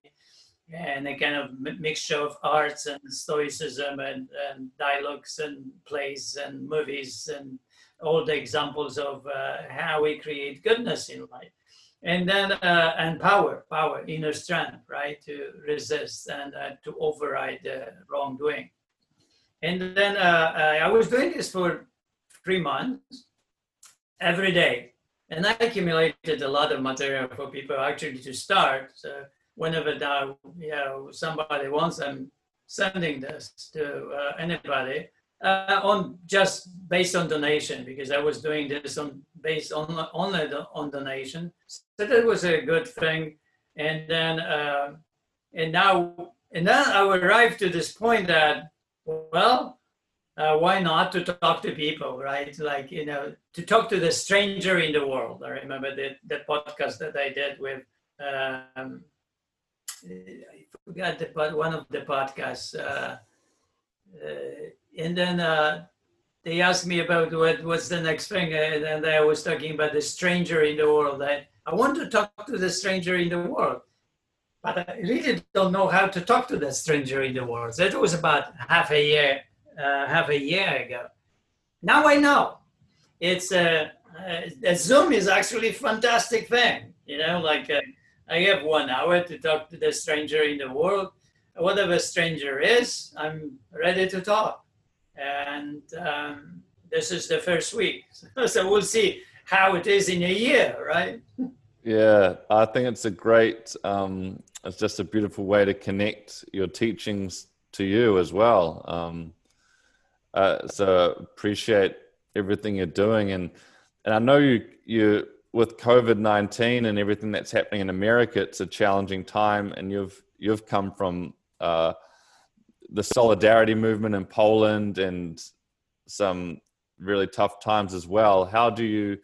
And a kind of mixture of arts and stoicism and, and dialogues and plays and movies and all the examples of uh, how we create goodness in life and then uh, and power power inner strength right to resist and uh, to override the wrongdoing and then uh, i was doing this for three months every day. And I accumulated a lot of material for people actually to start. So whenever now, you know, somebody wants, I'm sending this to uh, anybody uh, on just based on donation because I was doing this on based on only on donation. So that was a good thing. And then uh, and now and then I arrived to this point that well, uh, why not to talk to people, right? Like you know, to talk to the stranger in the world. I remember the the podcast that I did with. Um, I forgot the one of the podcasts. Uh, uh, and then uh, they asked me about what what's the next thing, and then I was talking about the stranger in the world. I, I want to talk to the stranger in the world, but I really don't know how to talk to the stranger in the world. That was about half a year, uh, half a year ago. Now I know. It's a uh, Zoom is actually a fantastic thing. You know, like uh, I have one hour to talk to the stranger in the world. Whatever stranger is, I'm ready to talk and um, this is the first week. so we'll see how it is in a year, right? Yeah, I think it's a great, um, it's just a beautiful way to connect your teachings to you as well. Um, uh, so appreciate everything you're doing, and and I know you you with COVID nineteen and everything that's happening in America, it's a challenging time, and you've you've come from uh, the solidarity movement in Poland and some really tough times as well. How do you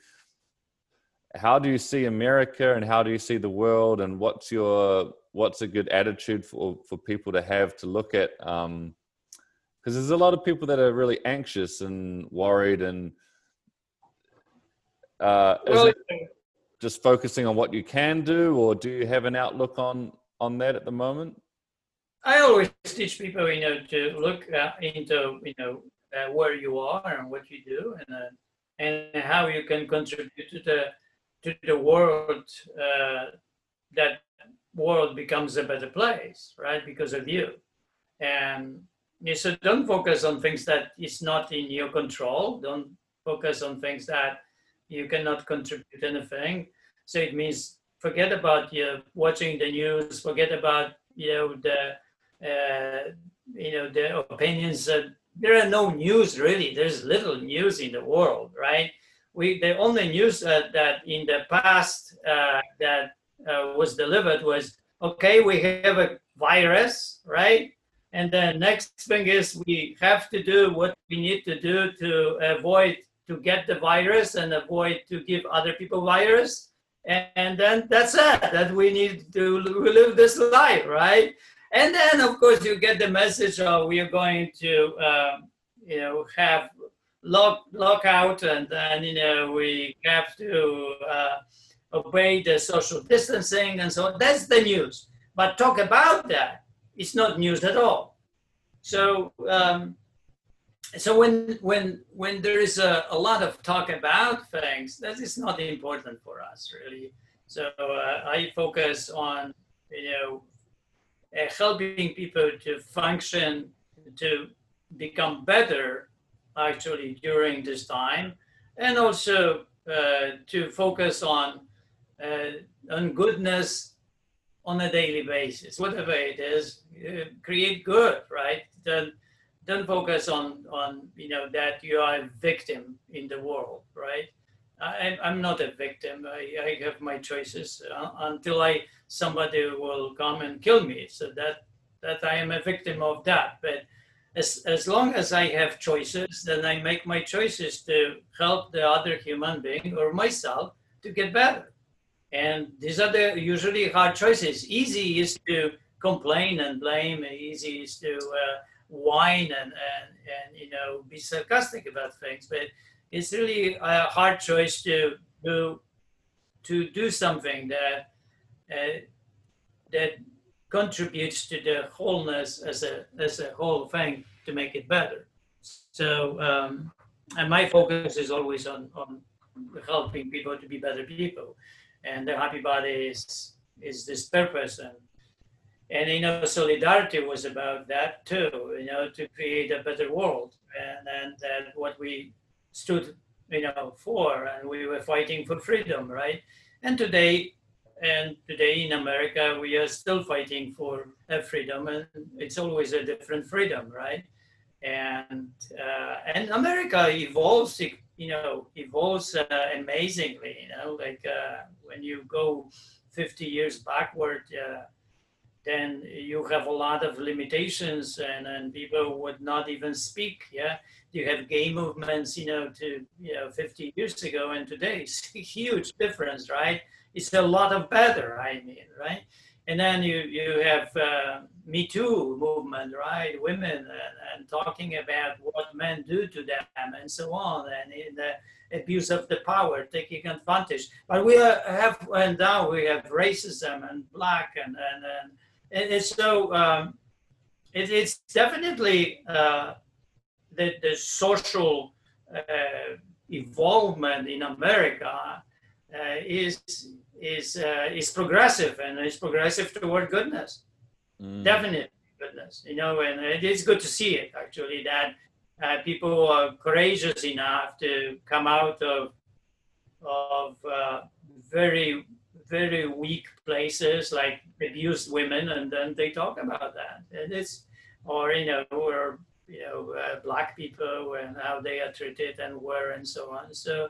how do you see America and how do you see the world and what's your what's a good attitude for for people to have to look at um because there's a lot of people that are really anxious and worried and uh well, just focusing on what you can do or do you have an outlook on on that at the moment I always teach people, you know, to look uh, into, you know, uh, where you are and what you do, and uh, and how you can contribute to the to the world. Uh, that world becomes a better place, right? Because of you, and so don't focus on things that is not in your control. Don't focus on things that you cannot contribute anything. So it means forget about you know, watching the news. Forget about you know the you know, the opinions. Uh, there are no news really. There's little news in the world, right? We the only news uh, that in the past uh, that uh, was delivered was okay. We have a virus, right? And the next thing is we have to do what we need to do to avoid to get the virus and avoid to give other people virus. And, and then that's it. That we need to live this life, right? And then, of course, you get the message of we are going to, uh, you know, have lock lockout, and then you know we have to uh, obey the social distancing and so on. That's the news. But talk about that, it's not news at all. So. Um, so when when when there is a, a lot of talk about things that is not important for us really so uh, i focus on you know uh, helping people to function, to become better actually during this time, and also uh, to focus on uh, on goodness on a daily basis, whatever it is, uh, create good, right? Don't don't focus on on you know that you are a victim in the world, right? I, I'm not a victim. I, I have my choices uh, until I somebody will come and kill me. So that that I am a victim of that. But as as long as I have choices, then I make my choices to help the other human being or myself to get better. And these are the usually hard choices. Easy is to complain and blame. Easy is to uh, whine and, and and you know be sarcastic about things. But it's really a hard choice to to to do something that uh, that contributes to the wholeness as a as a whole thing to make it better. So um, and my focus is always on on helping people to be better people, and the happy body is is this purpose and and you know solidarity was about that too you know to create a better world and and that what we stood you know, for, and we were fighting for freedom, right? And today, and today in America, we are still fighting for freedom, and it's always a different freedom, right? And uh, and America evolves, you know, evolves uh, amazingly. You know, like uh, when you go 50 years backward, uh, then you have a lot of limitations, and, and people would not even speak. Yeah, you have gay movements, you know, to you know 50 years ago and today. It's a huge difference, right? It's a lot of better, I mean, right? And then you, you have uh, Me Too movement, right? Women and, and, talking about what men do to them and so on, and the abuse of the power, taking advantage. But we are, have, and now we have racism and black, and and and, and so um, it, it's definitely uh, the the social uh, involvement in America uh, is is uh, is progressive and is progressive toward goodness. Mm. Definitely goodness, you know, and it is good to see it actually that uh, people are courageous enough to come out of of uh, very very weak places like abused women, and then they talk about that. And it's or you know or you know uh, black people and how they are treated and where and so on. So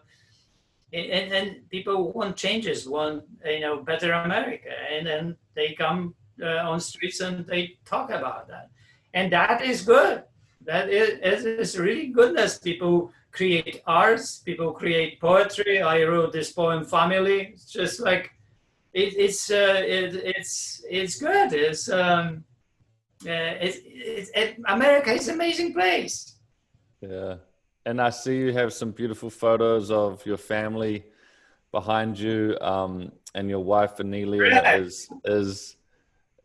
and, people want changes, want you know better America, and then they come uh, on streets and they talk about that, and that is good. That is, is really goodness. People create arts, people create poetry. I wrote this poem, "Family." It's just like it, it's uh, it, it's it's good. It's um, uh, it's it, America is an amazing place. Yeah. And I see you have some beautiful photos of your family behind you, um, and your wife Aniela is is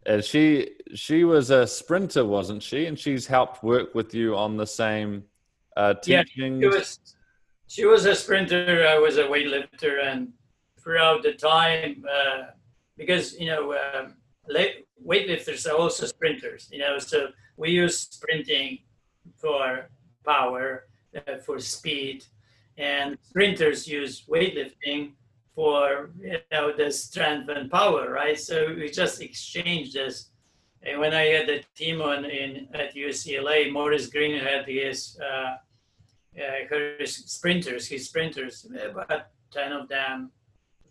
and she she was a sprinter, wasn't she? And she's helped work with you on the same uh, teaching. Yeah, she was, she was a sprinter. I was a weightlifter, and throughout the time, uh, because you know, um, weightlifters are also sprinters. You know, so we use sprinting for power uh, for speed, and sprinters use weightlifting for you know the strength and power, right? So we just exchange this. And when I had the team on in at UCLA, Maurice Greene had his uh, uh, his sprinters, his sprinters, about ten of them,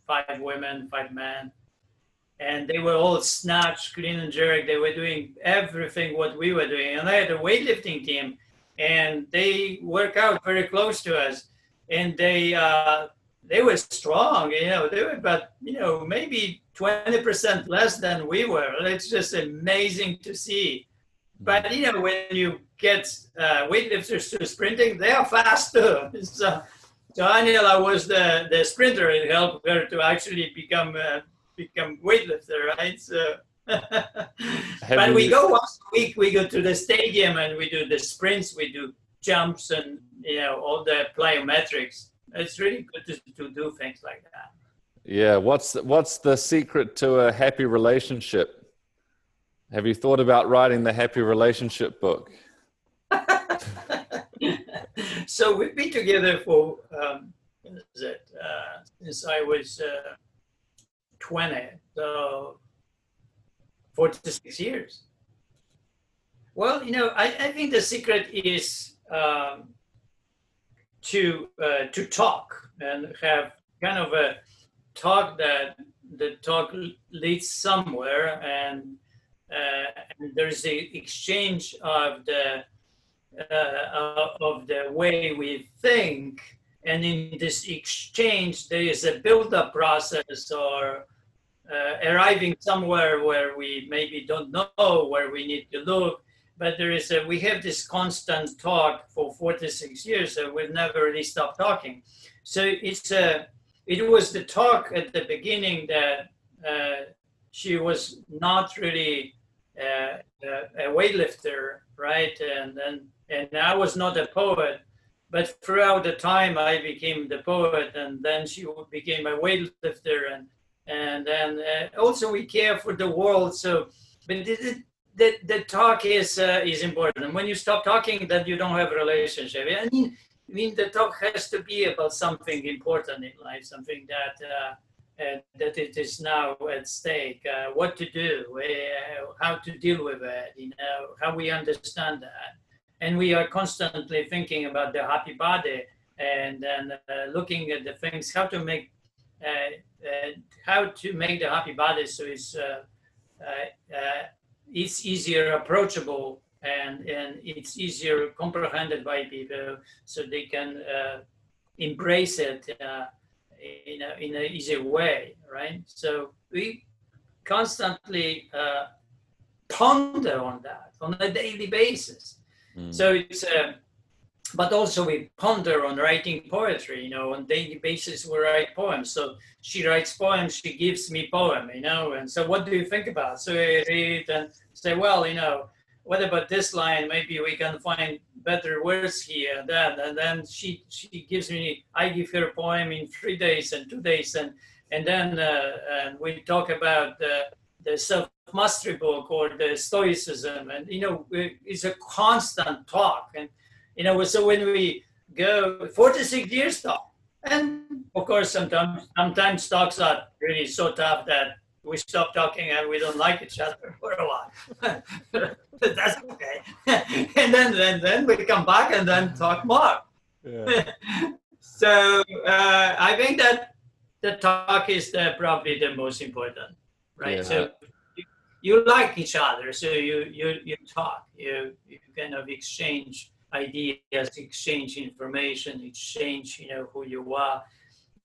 five women, five men, and they were all snatch, clean and jerk. They were doing everything what we were doing, and I had a weightlifting team and they work out very close to us, and they uh, they were strong. You know, they were about you know maybe twenty percent less than we were. It's just amazing to see. But you know, when you get uh, weightlifters to sprinting, they are faster. So, so Aniela was the, the sprinter. It helped her to actually become uh, become weightlifter, right? So but we go once a week. We go to the stadium and we do the sprints. We do jumps and you know all the plyometrics. It's really good to, to do things like that. Yeah. What's the, what's the secret to a happy relationship? Have you thought about writing the happy relationship book? so we've been together for um, it, uh, since I was uh, 20. So four to six years? Well, you know, I, I think the secret is um, to uh, to talk and have kind of a talk that the talk leads somewhere, and, uh, and there's the exchange of the uh, of the way we think, and in this exchange, there is a build-up process or uh, arriving somewhere where we maybe don't know where we need to look. But there is a, we have this constant talk for 46 years, so we've never really stopped talking. So it's a, it was the talk at the beginning that uh, she was not really uh, a, a weightlifter, right? And then and I was not a poet, but throughout the time I became the poet, and then she became a weightlifter, and and then uh, also we care for the world. So, but the, the, the talk is uh, is important. And when you stop talking, then you don't have a relationship. I mean, I mean, the talk has to be about something important in life, something that uh, uh, that it is now at stake. Uh, what to do, uh, how to deal with it, you know, how we understand that, and we are constantly thinking about the happy body and then uh, looking at the things, how to make how to make the happy body so it's it's easier approachable and, and it's easier comprehended by people so they can uh, embrace it uh, in, a, in an easy way, right? So we constantly uh, ponder on that on a daily basis. Mm. So it's, uh, but also we ponder on writing poetry, you know, on daily basis we write poems. So she writes poems, she gives me poem, you know, and so what do you think about? So I read and say, well, you know, what about this line? Maybe we can find better words here and that. And then she she gives me, I give her poem in three days and two days, and and then uh, and we talk about the the self mastery book or the stoicism, and you know it's a constant talk, and you know so when we go 46 years talk, and of course sometimes sometimes talks are really so tough that we stop talking and we don't like each other for a while. But that's okay. and then, then, then we come back and then talk more. Yeah. so uh, I think that the talk is the, probably the most important, right? Yeah. So you, you, like each other, so you you you talk, you you kind of exchange ideas, exchange information, exchange you know who you are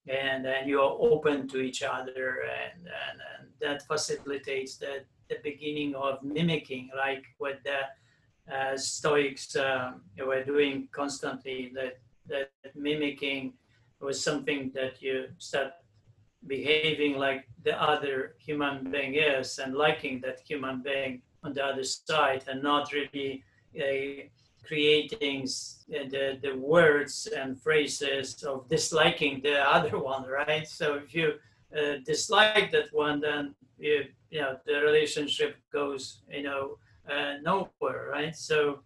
and then you are open to each other and, and, and that facilitates the, the beginning of mimicking like what the uh, stoics um, were doing constantly that, that mimicking was something that you start behaving like the other human being is and liking that human being on the other side and not really a creating the, the words and phrases of disliking the other one, right? So if you uh, dislike that one, then you, you know the relationship goes you know uh, nowhere, right? So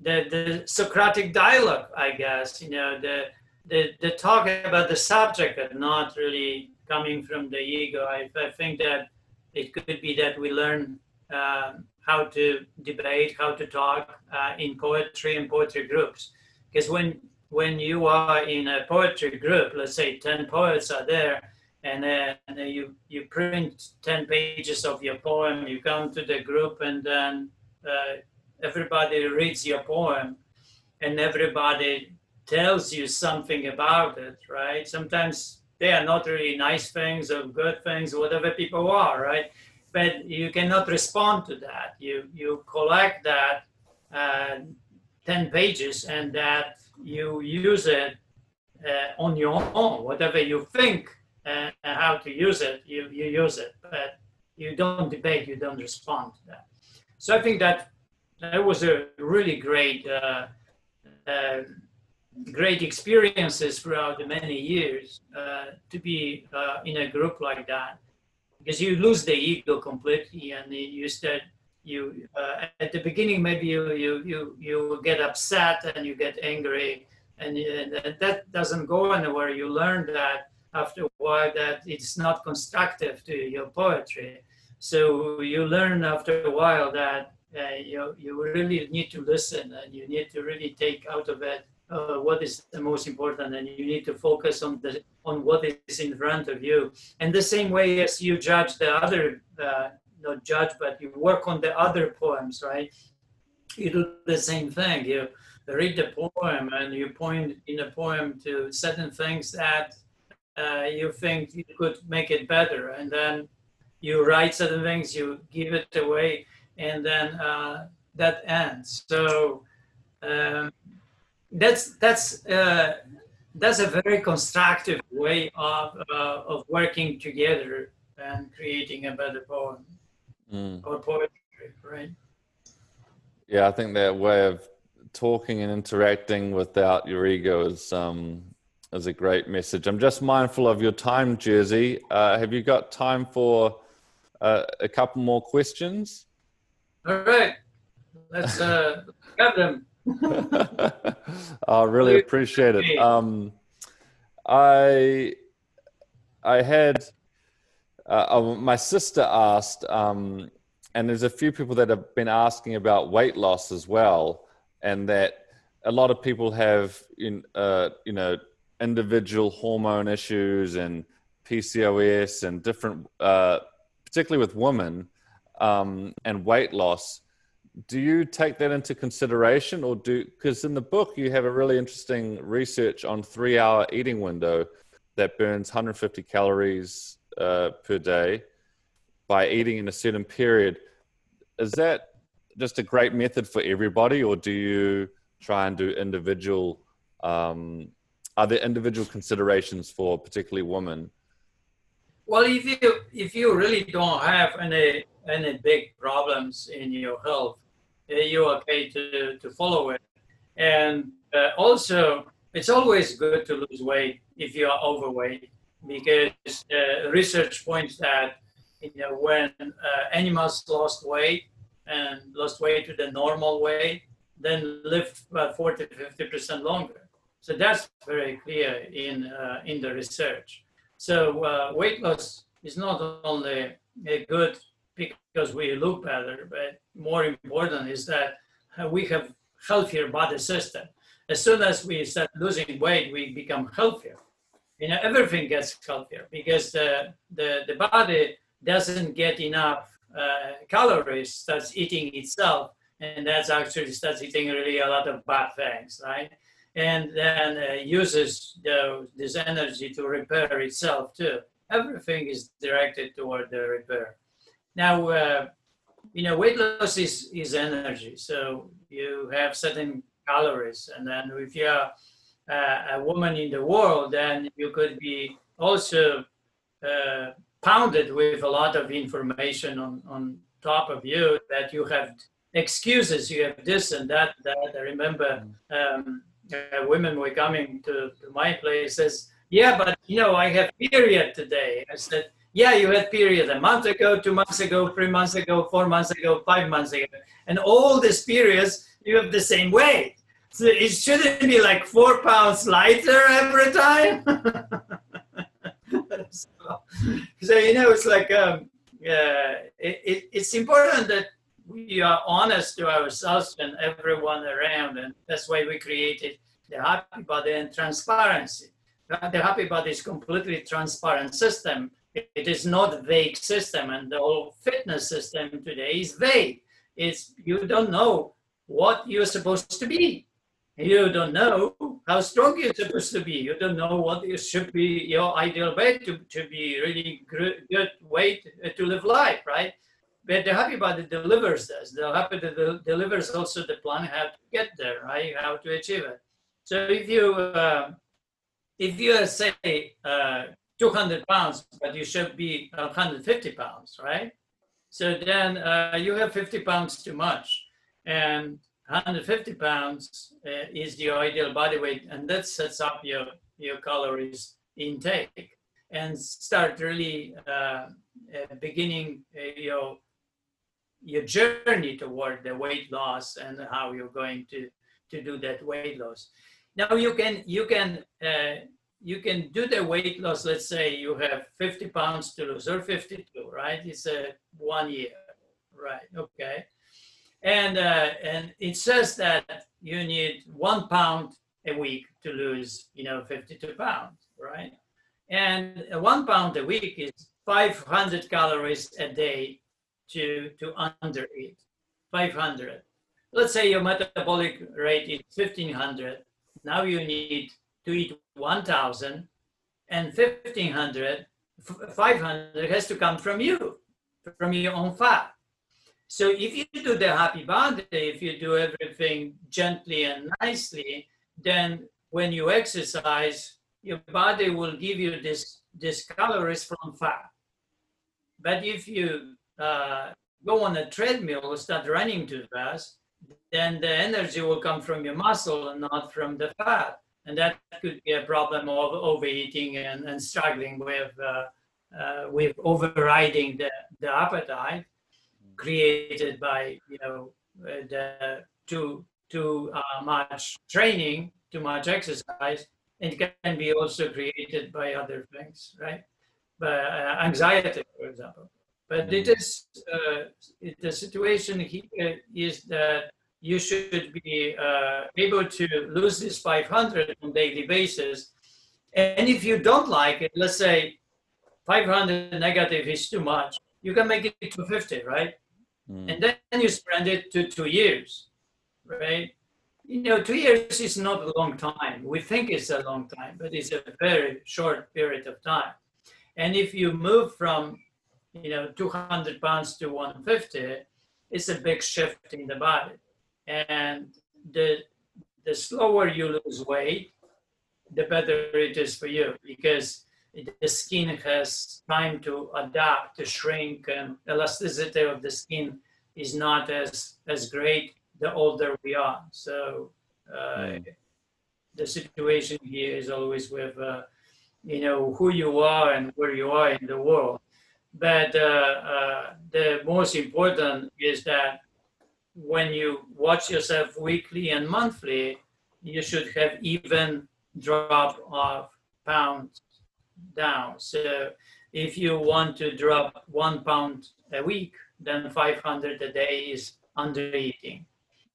the the Socratic dialogue, I guess, you know the the the talk about the subject, but not really coming from the ego. I, I think that it could be that we learn how to debate, how to talk uh, in poetry and poetry groups. Because when when you are in a poetry group, let's say 10 poets are there, and then you, you print 10 pages of your poem, you come to the group, and then uh, everybody reads your poem, and everybody tells you something about it, right? Sometimes they are not really nice things or good things, whatever people are, right? But you cannot respond to that. You you collect that uh, ten pages and that you use it uh, on your own. Whatever you think uh, how to use it, you you use it, but you don't debate. You don't respond to that. So I think that that was a really great. Uh, uh, great experiences throughout the many years uh, to be in a group like that because you lose the ego completely and you start you uh, at the beginning maybe you you you you get upset and you get angry and, and that doesn't go anywhere. You learn that after a while that it's not constructive to your poetry. So you learn after a while that uh, you, you really need to listen and you need to really take out of it uh, what is the most important and you need to focus on the on what is in front of you. And the same way as you judge the other uh, not judge but you work on the other poems right? You do the same thing. You read the poem and you point in a poem to certain things that uh, you think you could make it better and then you write certain things you give it away and then uh, that ends. So um, that's that's uh, that's a very constructive way of uh, of working together and creating a better poem mm. or poetry, right? Yeah, I think that way of talking and interacting without your ego is um, is a great message. I'm just mindful of your time, Jerzy. Uh, have you got time for uh, a couple more questions? All right, let's uh, have them. I really appreciate it. Um, I I had uh, uh, my sister asked, um, and there's a few people that have been asking about weight loss as well, and that a lot of people have in uh, you know individual hormone issues and PCOS and different, uh, particularly with women um, and weight loss. Do you take that into consideration, or do because in the book you have a really interesting research on three-hour eating window that burns 150 calories uh, per day by eating in a certain period. Is that just a great method for everybody, or do you try and do individual? Um, are there individual considerations for particularly women? Well, if you if you really don't have any any big problems in your health, uh, you're okay to, to follow it. And uh, also, it's always good to lose weight if you are overweight because uh, research points that you know when uh, animals lost weight and lost weight to the normal weight, then live about 40 to 50 percent longer. So that's very clear in uh, in the research. So uh, weight loss is not only a good because we look better, but more important is that we have healthier body system. As soon as we start losing weight, we become healthier. You know, everything gets healthier because the, the, the body doesn't get enough uh, calories, starts eating itself, and that's actually starts eating really a lot of bad things, right? And then uh, uses the, this energy to repair itself too. Everything is directed toward the repair. Now, uh, you know, weight loss is, is energy. So you have certain calories. And then if you're uh, a woman in the world, then you could be also uh, pounded with a lot of information on, on top of you that you have excuses, you have this and that, that. I remember um, uh, women were coming to, to my place says, yeah, but you know, I have period today. I said, yeah, you had periods a month ago, two months ago, three months ago, four months ago, five months ago. And all these periods, you have the same weight. So it shouldn't be like four pounds lighter every time. so, so, you know, it's like, um, it, it, it's important that we are honest to ourselves and everyone around. And that's why we created the happy body and transparency. The happy body is completely transparent system it is not a vague system and the whole fitness system today is vague. It's you don't know what you're supposed to be. You don't know how strong you're supposed to be. You don't know what you should be your ideal weight to, to be really good weight to live life right? But the happy body delivers this. The happy body delivers also the plan how to get there right? How to achieve it. So if you uh, if you say uh, 200 pounds, but you should be 150 pounds, right? So then uh, you have 50 pounds too much. And 150 pounds uh, is the ideal body weight, and that sets up your, your calories intake and start really uh, uh beginning uh, your, your journey toward the weight loss and how you're going to, to do that weight loss. Now you can, you can uh, you can do the weight loss. Let's say you have 50 pounds to lose or 52, right? It's a one year, right? Okay. And, uh, and it says that you need one pound a week to lose, you know, 52 pounds, right? And one pound a week is 500 calories a day to, to under eat, 500. Let's say your metabolic rate is 1500. Now you need to eat 1000 and 1500 500 has to come from you from your own fat so if you do the happy body if you do everything gently and nicely then when you exercise your body will give you this this calories from fat. But if you uh, go on a treadmill or start running too fast then the energy will come from your muscle and not from the fat and that could be a problem of overeating and, and struggling with uh, uh, with overriding the, the appetite created by you know uh, the too too uh, much training, too much exercise, and can be also created by other things, right? But uh, anxiety, for example. But it is uh, it, the situation here is that you should be uh, able to lose this 500 on daily basis. And if you don't like it, let's say 500 negative is too much, you can make it 250, right? Mm. And then you spread it to two years, right? You know, two years is not a long time. We think it's a long time, but it's a very short period of time. And if you move from, you know, 200 pounds to 150, it's a big shift in the body. And the, the slower you lose weight, the better it is for you because the skin has time to adapt, to shrink, and elasticity of the skin is not as as great the older we are. So uh, mm. the situation here is always with uh, you know who you are and where you are in the world. But uh, uh the most important is that when you watch yourself weekly and monthly, you should have even drop of pounds down. So if you want to drop one pound a week, then 500 a day is under eating.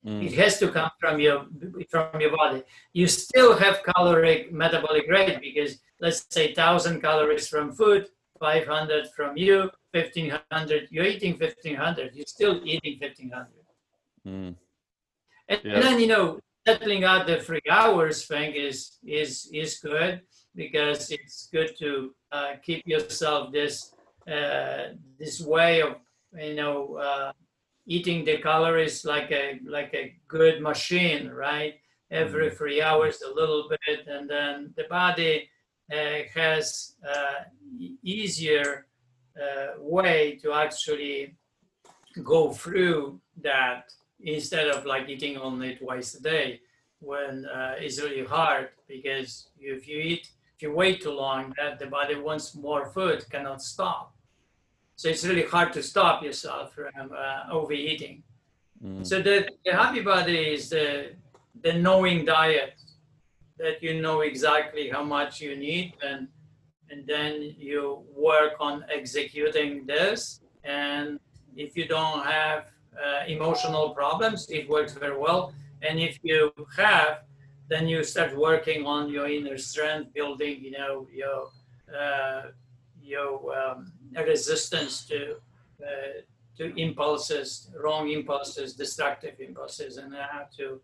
Mm. It has to come from your from your body. You still have caloric metabolic rate because let's say 1000 calories from food, 500 from you, 1500. You're eating 1500. You're still eating 1500. Mm. And, yeah. and then you know settling out the three hours thing is is is good because it's good to uh, keep yourself this uh, this way of you know uh, eating the calories like a like a good machine right every mm-hmm. three hours a little bit and then the body uh, has uh, easier uh, way to actually go through that instead of like eating only twice a day when uh, it's really hard because if you eat if you wait too long that the body wants more food cannot stop. So it's really hard to stop yourself from uh, overeating. Mm. so the, the happy body is the the knowing diet that you know exactly how much you need and and then you work on executing this. And if you don't have uh, emotional problems, it works very well. And if you have, then you start working on your inner strength, building, you know, your uh, your um, resistance to uh, to impulses, wrong impulses, destructive impulses, and how to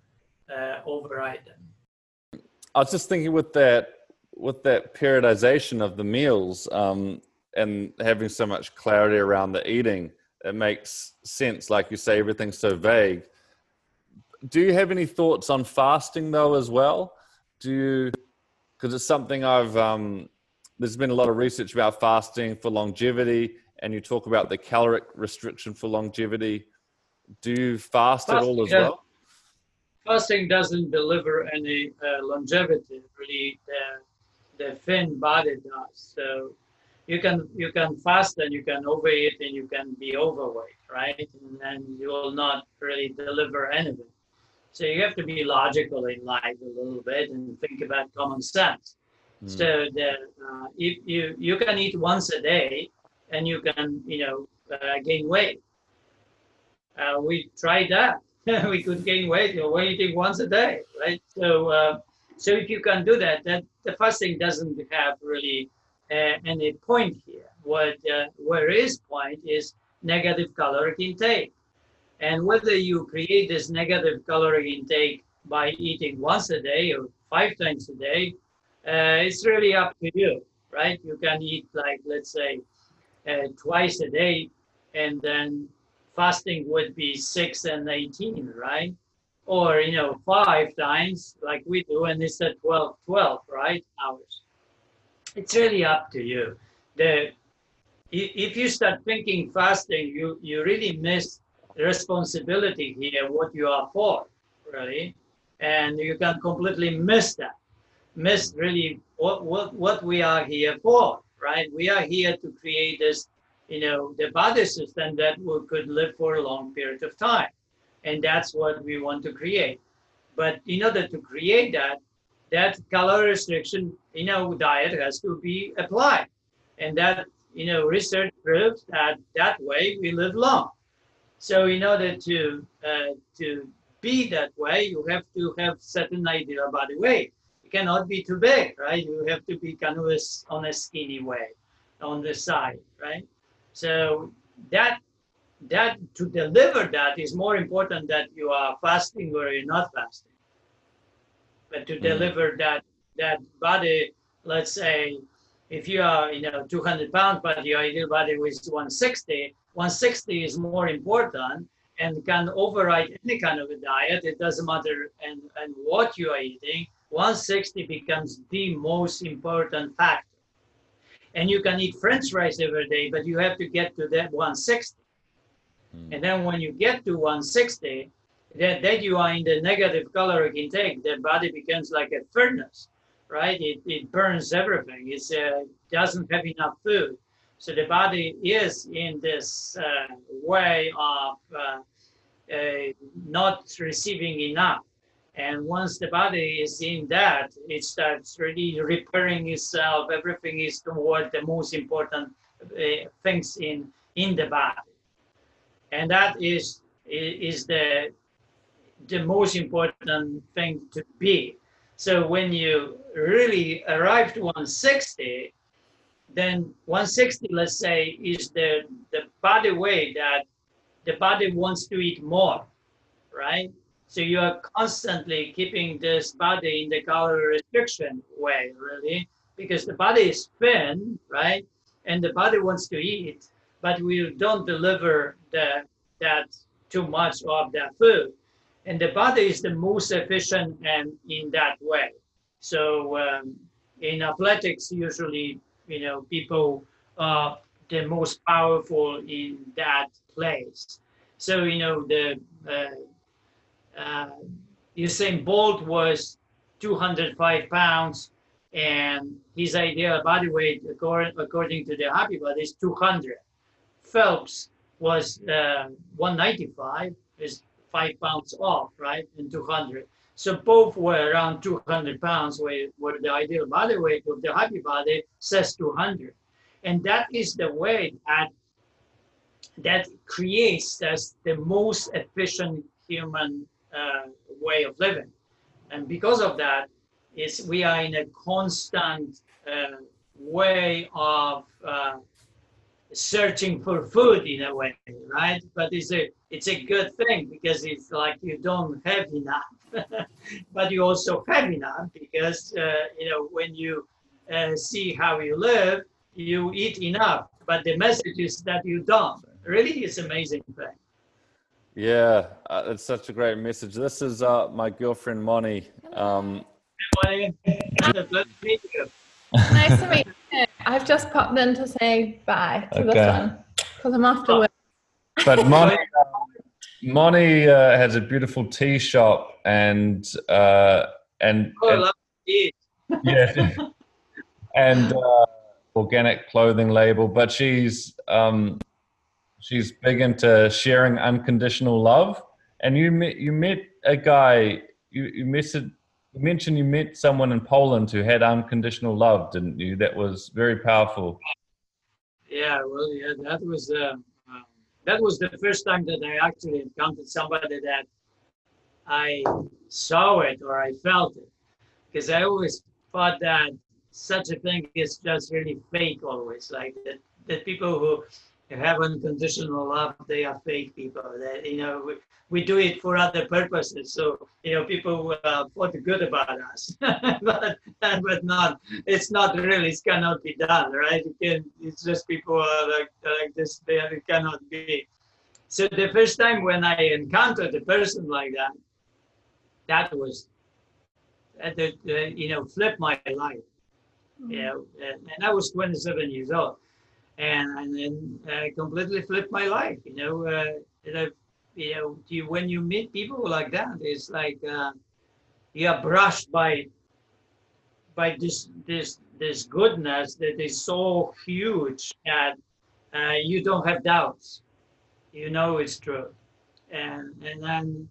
uh, override them. I was just thinking with that with that periodization of the meals um, and having so much clarity around the eating it makes sense. Like you say, everything's so vague. Do you have any thoughts on fasting though as well? Do you, because it's something I've, um, there's been a lot of research about fasting for longevity and you talk about the caloric restriction for longevity. Do you fast fasting, at all as well? Fasting doesn't deliver any uh, longevity, really. The, the thin body does. So you can you can fast and you can overeat and you can be overweight, right? And then you will not really deliver anything. So you have to be logical in life a little bit and think about common sense. Mm. So that uh, if you you can eat once a day and you can you know uh, gain weight. Uh, we tried that. we could gain weight. You're eating once a day, right? So uh, so if you can do that, that the fasting doesn't have really any point here. What uh, where is point is negative caloric intake, and whether you create this negative caloric intake by eating once a day or five times a day, uh, it's really up to you, right? You can eat like let's say uh, twice a day, and then fasting would be six and eighteen, right? Or you know five times like we do, and it's at 12, 12, right? Hours it's really up to you. The if you start thinking fasting, you you really miss responsibility here, what you are for, really, and you can completely miss that, miss really what what what we are here for, right? We are here to create this, you know, the body system that we could live for a long period of time, and that's what we want to create. But in order to create that, that calorie restriction, you know, diet has to be applied. And that, you know, research proves that that way we live long. So in order to uh, to be that way, you have to have certain idea about the weight. You cannot be too big, right? You have to be kind of a, on a skinny way, on the side, right? So that that to deliver that is more important that you are fasting or you're not fasting. But to mm. deliver that that body, let's say, if you are you know 200 pounds, but your ideal body is 160, 160 is more important and can override any kind of a diet. It doesn't matter and, and what you are eating. 160 becomes the most important factor. And you can eat French fries every day, but you have to get to that 160. Mm. And then when you get to 160, that, that you are in the negative caloric intake, the body becomes like a furnace, right? It, it burns everything. It uh, doesn't have enough food. So the body is in this uh, way of uh, uh, not receiving enough. And once the body is in that, it starts really repairing itself. Everything is toward the most important uh, things in in the body, and that is is the the most important thing to be. So when you really arrive to 160, then 160, let's say, is the, the body weight that the body wants to eat more, right? So you are constantly keeping this body in the calorie restriction way, really, because the body is thin, right? And the body wants to eat, but we don't deliver the, that too much of that food. And the body is the most efficient and in that way. So um, in athletics, usually you know, people are the most powerful in that place. So, you know, the uh, uh, Usain Bolt was 205 pounds, and his ideal body weight, according, according to the Happy Body, is 200. Phelps was uh, 195, is five pounds off, right, and 200. So both were around 200 pounds, where, where the ideal body weight of the happy body says 200. And that is the way that, that creates as the most efficient human uh, way of living. And because of that, is we are in a constant uh, way of uh, searching for food in a way, right? But it's a it's a good thing because it's like you don't have enough but you also have enough because uh, you know when you uh, see how you live, you eat enough. But the message is that you don't. Really, it's amazing thing. Yeah, uh, it's such a great message. This is uh, my girlfriend Moni. Um, nice to meet you. I've just popped in to say bye to okay. this one because I'm after work. But Moni, Moni uh, has a beautiful tea shop and uh, and, oh, and, love tea. yeah, and uh, organic clothing label. But she's um, she's big into sharing unconditional love. And you met you met a guy. You you met you mentioned you met someone in Poland who had unconditional love, didn't you? That was very powerful. Yeah, well, yeah, that was. Uh, that was the first time that I actually encountered somebody that I saw it or I felt it. Because I always thought that such a thing is just really fake always. Like that, that people who have unconditional love, they are fake people. That you know, we, we do it for other purposes. So you know, people uh, thought good about us, but but not. It's not really. It cannot be done, right? It can, it's just people are like like this. They it cannot be. So the first time when I encountered a person like that, that was, uh, you know, flipped my life. Mm-hmm. You know, and, and I was 27 years old and and then uh, completely flipped my life. You know, uh, you know, you, when you meet people like that, it's like uh, you are brushed by by this this this goodness that is so huge that uh, you don't have doubts. You know it's true, and and then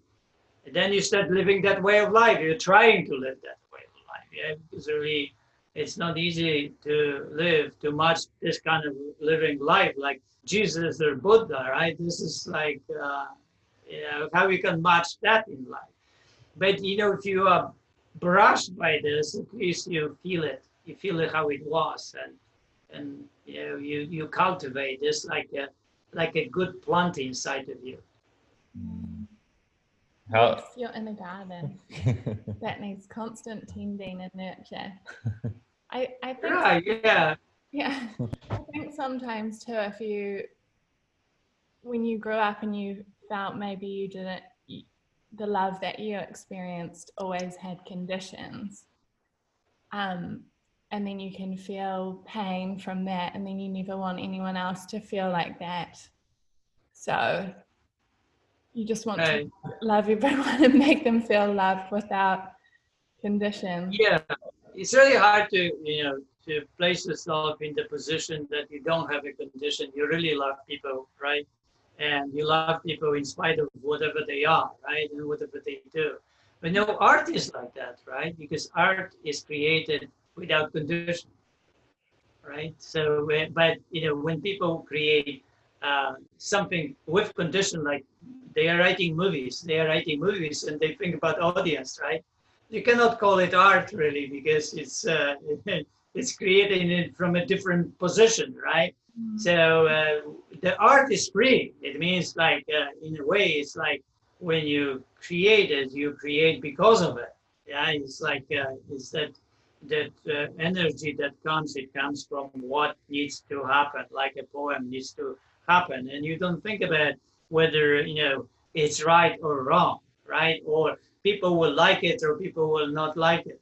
then you start living that way of life. You're trying to live that way of life. Yeah, because really, it's not easy to live too much this kind of living life like Jesus or Buddha, right? This is like, uh, you know, how you can match that in life. But you know, if you are brushed by this, at least you feel it. You feel it how it was, and and you know, you you cultivate this like a like a good plant inside of you. How yes, you're in a garden that needs constant tending and nurture. I I think right, yeah. Yeah. I think sometimes too if you when you grew up and you felt maybe you didn't the love that you experienced always had conditions um, and then you can feel pain from that and then you never want anyone else to feel like that so you just want to love everyone and make them feel loved without condition yeah it's really hard to you know to place yourself in the position that you don't have a condition you really love people right and you love people in spite of whatever they are, right? And whatever they do. But no, art is like that, right? Because art is created without condition, right? So, eh, but you know, when people create uh, something with condition, like they are writing movies, they are writing movies, and they think about audience, right? You cannot call it art really because it's uh, it's created from a different position, right? So uh, the art is free. It means like uh, in a way, it's like when you create it, you create because of it. Yeah, it's like uh, it's that that uh, energy that comes. It comes from what needs to happen. Like a poem needs to happen, and you don't think about whether you know it's right or wrong, right? Or people will like it or people will not like it.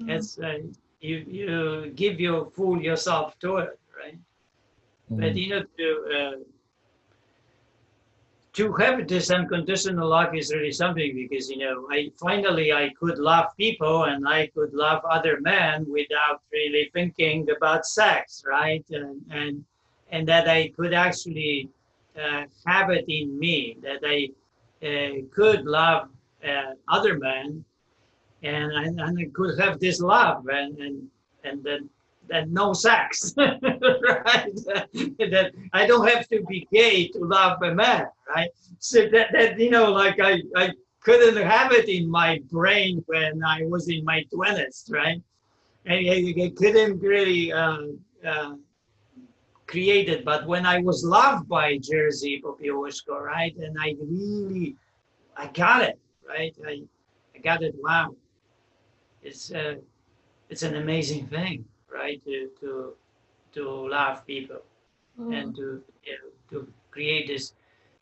Mm-hmm. It's uh, you you give your fool yourself to it Mm. But you know, to uh, to have this unconditional love is really something because you know, I finally I could love people and I could love other men without really thinking about sex, right? And and and that I could actually uh, have it in me that I uh, could love uh, other men and, and and I could have this love and and and then and no sex, right? that I don't have to be gay to love a man, right? So that, that you know, like I, I couldn't have it in my brain when I was in my twenties, right? And I, I couldn't really uh, uh, create it. But when I was loved by Jerzy Popiełuszko, right, and I really, I got it, right? I, I got it. Wow, it's uh, it's an amazing thing right? To to to love people mm. and to you know, to create this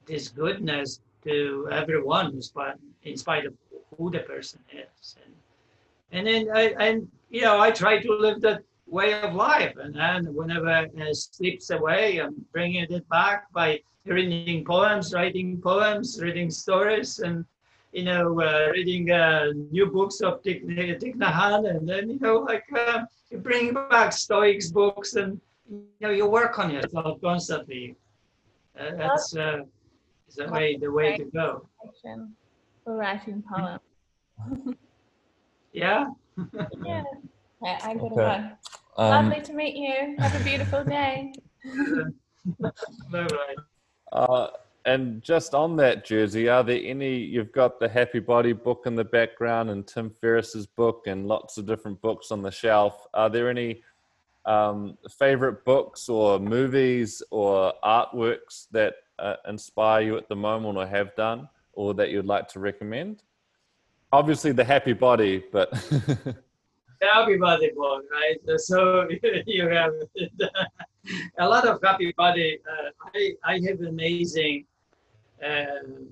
this goodness to everyone in spite, in spite of who the person is. And and then I and you know I try to live that way of life and then whenever it slips away I'm bringing it back by reading poems, writing poems, reading stories and you know, uh, reading uh, new books of Thich, Nhat and then, you know, like uh, you bring back Stoics books and, you know, you work on yourself constantly. Uh, that's uh, the way, the way to go. For writing poems. yeah? yeah. Okay, I gotta okay. go. Um, Lovely to meet you. Have a beautiful day. Bye-bye. Uh, and just on that Jerzy, are there any? You've got the Happy Body book in the background, and Tim Ferriss's book, and lots of different books on the shelf. Are there any um, favorite books or movies or artworks that uh, inspire you at the moment, or have done, or that you'd like to recommend? Obviously, the Happy Body, but. the Happy Body book, right? So you have a lot of Happy Body. Uh, I, I have amazing um,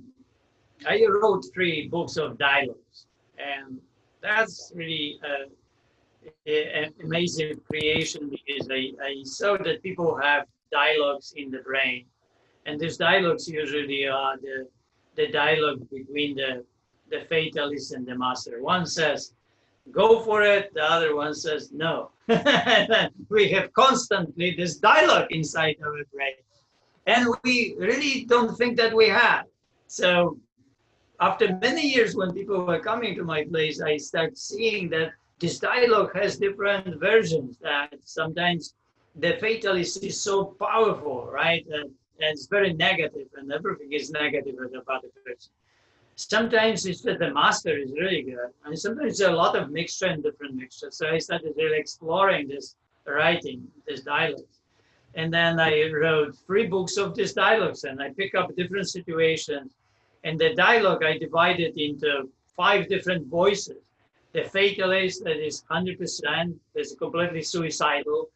I wrote three books of dialogues, and that's really an amazing creation because I, I saw that people have dialogues in the brain, and these dialogues usually are the the dialogue between the the fatalist and the master. One says, "Go for it," the other one says, "No." we have constantly this dialogue inside our brain and we really don't think that we have. So after many years, when people were coming to my place, I started seeing that this dialogue has different versions. That sometimes the fatalist is so powerful, right? And, and it's very negative, and everything is negative about the person. Sometimes it's that the master is really good, and sometimes there's a lot of mixture and different mixtures. So I started really exploring this writing, this dialogue. And then I wrote three books of these dialogues, and I pick up different situations. And the dialogue I divided into five different voices. The fatalist that is 100%, that's completely suicidal.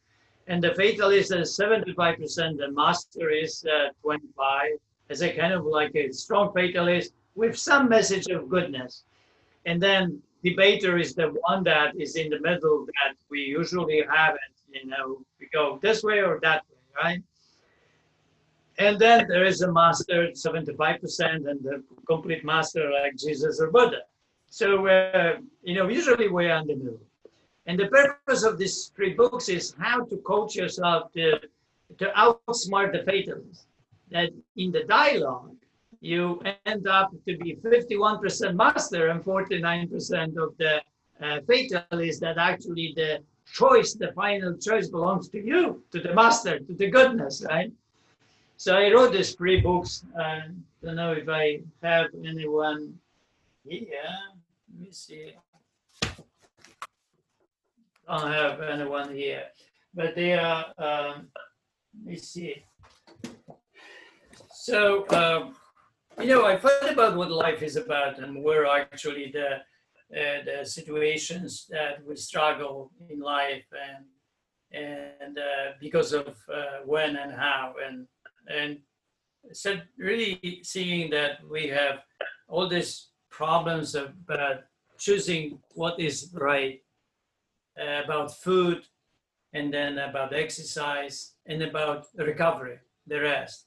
And the fatalist that is 75%, the master is uh, 25, as a kind of like a strong fatalist with some message of goodness. And then debater is the one that is in the middle that we usually have it you know, we go this way or that way, right? And then there is a master, 75%, and the complete master like Jesus or Buddha. So, uh, you know, usually we're in the middle. And the purpose of these three books is how to coach yourself to, to outsmart the fatalists. That in the dialogue, you end up to be 51% master and 49% of the uh, fatalists that actually the choice, the final choice belongs to you, to the master, to the goodness, right? So I wrote these three books. I don't know if I have anyone here. Let me see. I Don't have anyone here, but they are. Um, let me see. So um, you know, I thought about what life is about and where actually the uh, the situations that we struggle in life and and uh, because of uh, when and how. And and so really seeing that we have all these problems about choosing what is right uh, about food and then about exercise and about recovery the rest.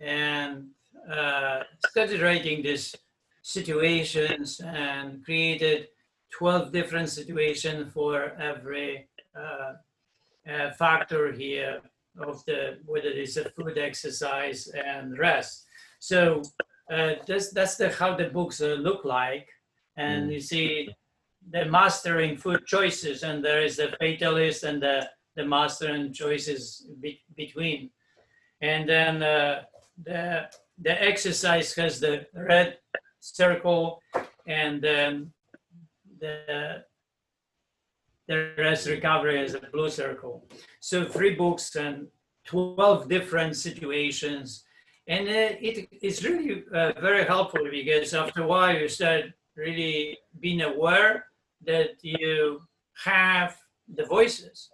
And uh, started writing this situations and created 12 different situations for every uh, uh, factor here of the whether it's a food exercise and rest. So uh, that's that's the how the books uh, look like. And mm. you see the mastering food choices and there is the fatalist and the the mastering choices be, between. And then uh, the the exercise has the red circle and then the the rest recovery is a blue circle. So three books and 12 different situations. And uh, it, it's really uh, very helpful because after a while you start really being aware that you have the voices.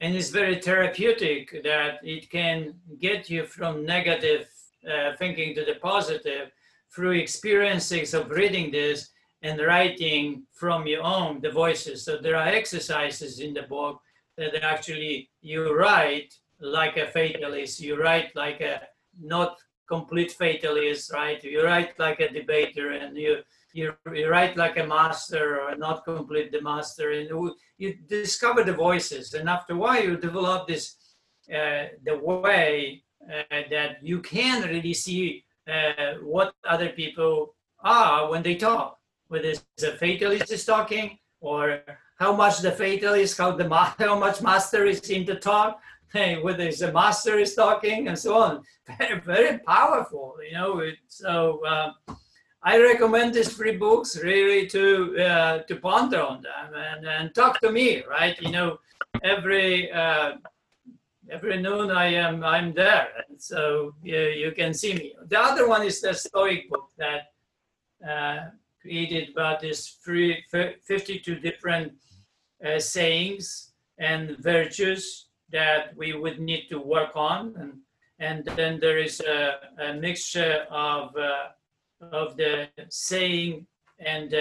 And it's very therapeutic that it can get you from negative uh, thinking to the positive through experiences of reading this and writing from your own the voices. So there are exercises in the book that actually you write like a fatalist, you write like a not complete fatalist, right? You write like a debater and you you, you write like a master or not complete the master and you discover the voices and after a while you develop this uh, the way that you can really see uh, what other people are when they talk, whether it's a fatalist is talking or how much the fatalist, how the how much master is in the talk, whether it's a master is talking and so on. Very, very powerful, you know. So uh, I recommend these three books really to uh, to ponder on them and, and talk to me, right? You know, every uh, every noon I am I'm there, so you, you can see me. The other one is the Stoic book that uh, created about this three, 52 different uh, sayings and virtues that we would need to work on, and and then there is a, a mixture of uh, of the saying and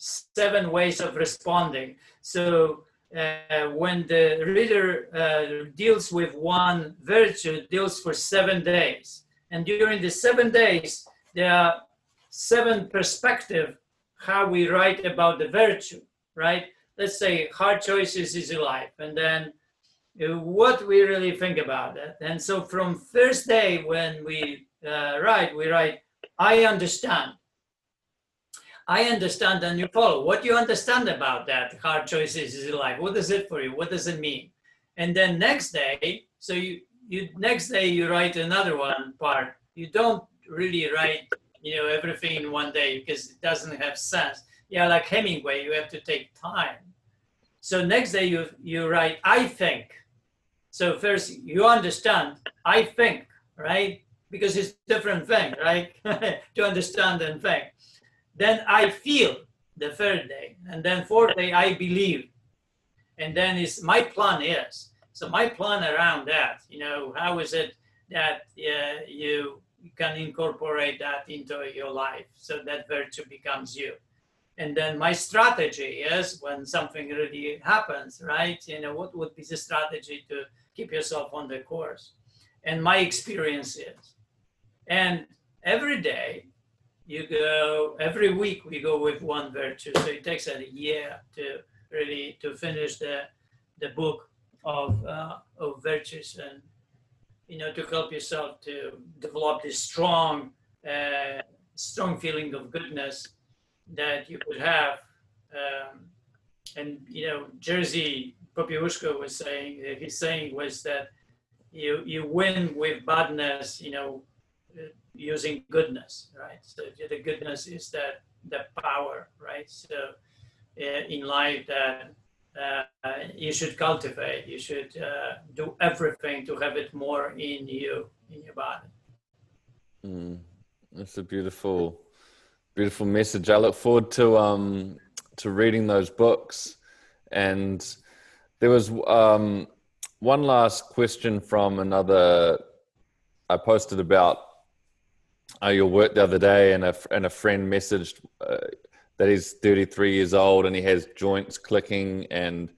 seven ways of responding. So uh, when the reader uh, deals with one virtue, deals for seven days. And during the seven days, there are seven perspective how we write about the virtue, right? Let's say hard choices is life, and then uh, what we really think about it. And so from first day when we uh, write, we write, I understand. I understand and you follow. What you understand about that hard choices in life? What is it for you? What does it mean? And then next day, so you you next day you write another one part. You don't really write, you know, everything in one day because it doesn't have sense. Yeah, like Hemingway, you have to take time. So next day you you write, I think. So first you understand, I think, right? Because it's different thing, right? to understand and think. Then I feel the third day, and then fourth day I believe, and then is my plan is. So my plan around that, you know, how is it that uh, you can incorporate that into your life so that virtue becomes you. And then my strategy is when something really happens, right? You know, what would be the strategy to keep yourself on the course? And my experience is. And every day you go every week we go with one virtue. So it takes a year to really to finish the the book of uh, of virtues and you know to help yourself to develop this strong uh, strong feeling of goodness that you could have um, and you know Jerzy popiełuszko was saying his saying was that you you win with badness you know using goodness, right? So the goodness is that the power, right? So uh, in life that uh, you should cultivate, you should uh, do everything to have it more in you, in your body. Mm, that's a beautiful, beautiful message. I look forward to um, to reading those books. And there was um, one last question from another. I posted about uh, your work the other day, and a and a friend messaged uh, that he's 33 years old and he has joints clicking and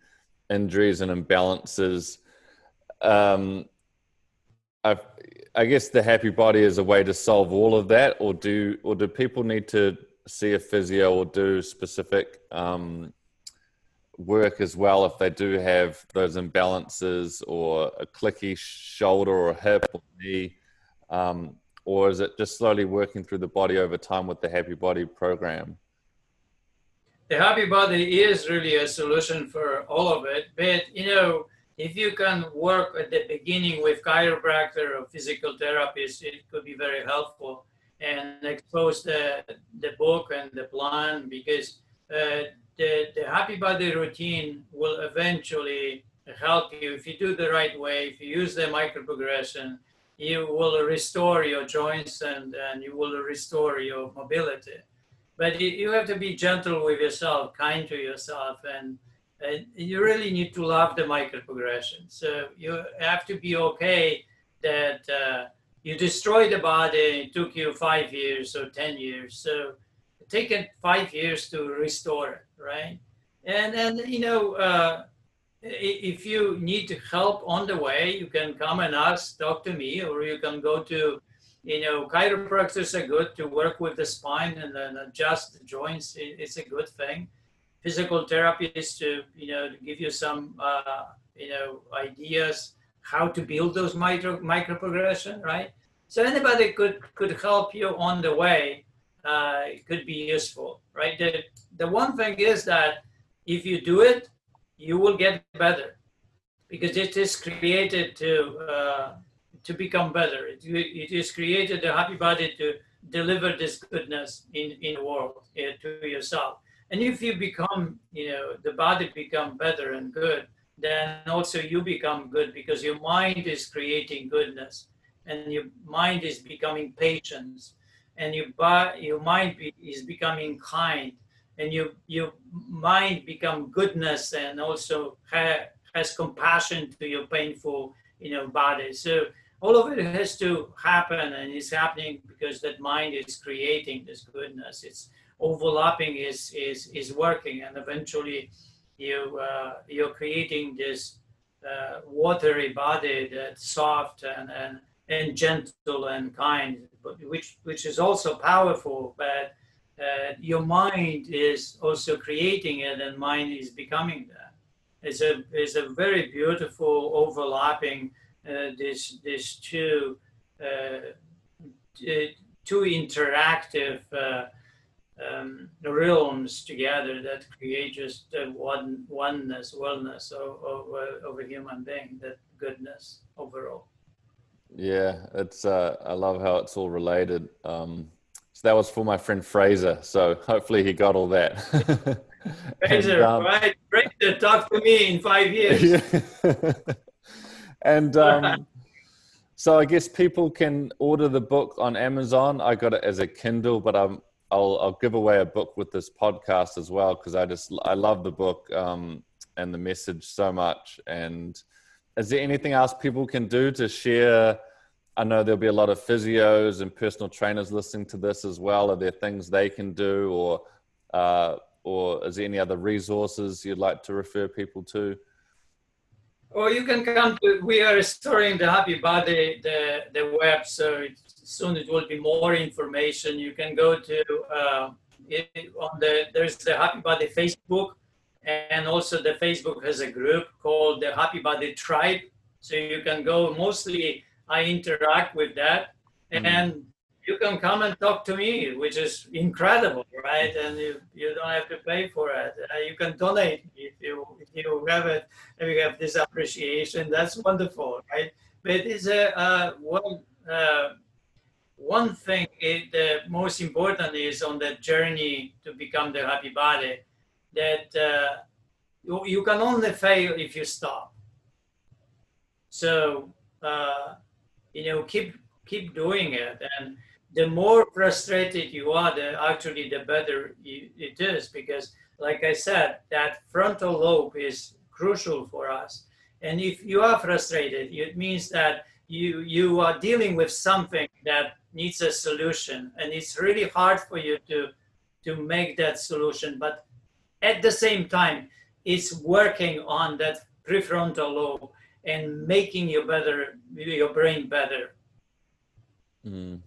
injuries and imbalances. Um, I, I guess the happy body is a way to solve all of that, or do or do people need to see a physio or do specific um, work as well if they do have those imbalances or a clicky shoulder or hip or knee? Um, or is it just slowly working through the body over time with the happy body program? The happy body is really a solution for all of it but you know if you can work at the beginning with chiropractor or physical therapist it could be very helpful and expose the the book and the plan because uh, the, the happy body routine will eventually help you if you do the right way if you use the micro you will restore your joints and, and you will restore your mobility. But you, you have to be gentle with yourself, kind to yourself, and, and you really need to love the microprogression. So you have to be okay that uh, you destroyed the body. It took you five years or 10 years. So it five years to restore it, right? And, and you know, uh, if you need help on the way, you can come and ask, talk to me, or you can go to, you know, chiropractors are good to work with the spine and then adjust the joints. It's a good thing. Physical therapy is to, you know, to give you some, uh, you know, ideas how to build those micro micro progression, right? So anybody could could help you on the way. Uh, it could be useful, right? The the one thing is that if you do it you will get better because it is created to uh, to become better. It, it is created a happy body to deliver this goodness in in the world uh, to yourself. And if you become, you know, the body become better and good, then also you become good because your mind is creating goodness, and your mind is becoming patience, and your your mind be, is becoming kind, and you your mind become goodness and also ha- has compassion to your painful you know body. So all of it has to happen and it's happening because that mind is creating this goodness. It's overlapping is is is working and eventually you uh, you're creating this uh, watery body that's soft and, and and gentle and kind but which which is also powerful but uh, your mind is also creating it and mind is becoming that. It's a, it's a very beautiful overlapping uh, this, this two, uh, two interactive uh, um, realms together that create just one oneness, wellness of, of, of a human being, that goodness overall. Yeah, it's. Uh, I love how it's all related. Um, that was for my friend Fraser. So hopefully he got all that. Fraser, and, um, right? Fraser, talk to me in five years. Yeah. and um, so I guess people can order the book on Amazon. I got it as a Kindle, but I'm I'll, I'll give away a book with this podcast as well because I just I love the book um, and the message so much. And is there anything else people can do to share? I know there'll be a lot of physios and personal trainers listening to this as well. Are there things they can do, or uh, or is there any other resources you'd like to refer people to? Or you can come to. We are restoring the Happy Body the the web, so soon it will be more information. You can go to uh, it, on the there's the Happy Body Facebook, and also the Facebook has a group called the Happy Body Tribe. So you can go. Mostly, I interact with that, mm-hmm. and you can come and talk to me, which is incredible, right? And you, you don't have to pay for it. Uh, you can donate if you if you have it, if you have this appreciation. That's wonderful, right? But it's a uh, one uh, one thing, it, the most important is on that journey to become the happy body, that uh, you, you can only fail if you stop. So, uh, you know, keep keep doing it. And the more frustrated you are, the actually the better it is because, like I said, that frontal lobe is crucial for us. And if you are frustrated, it means that you you are dealing with something that needs a solution and it's really hard for you to to make that solution but at the same time it's working on that prefrontal lobe and making you better your brain better mm.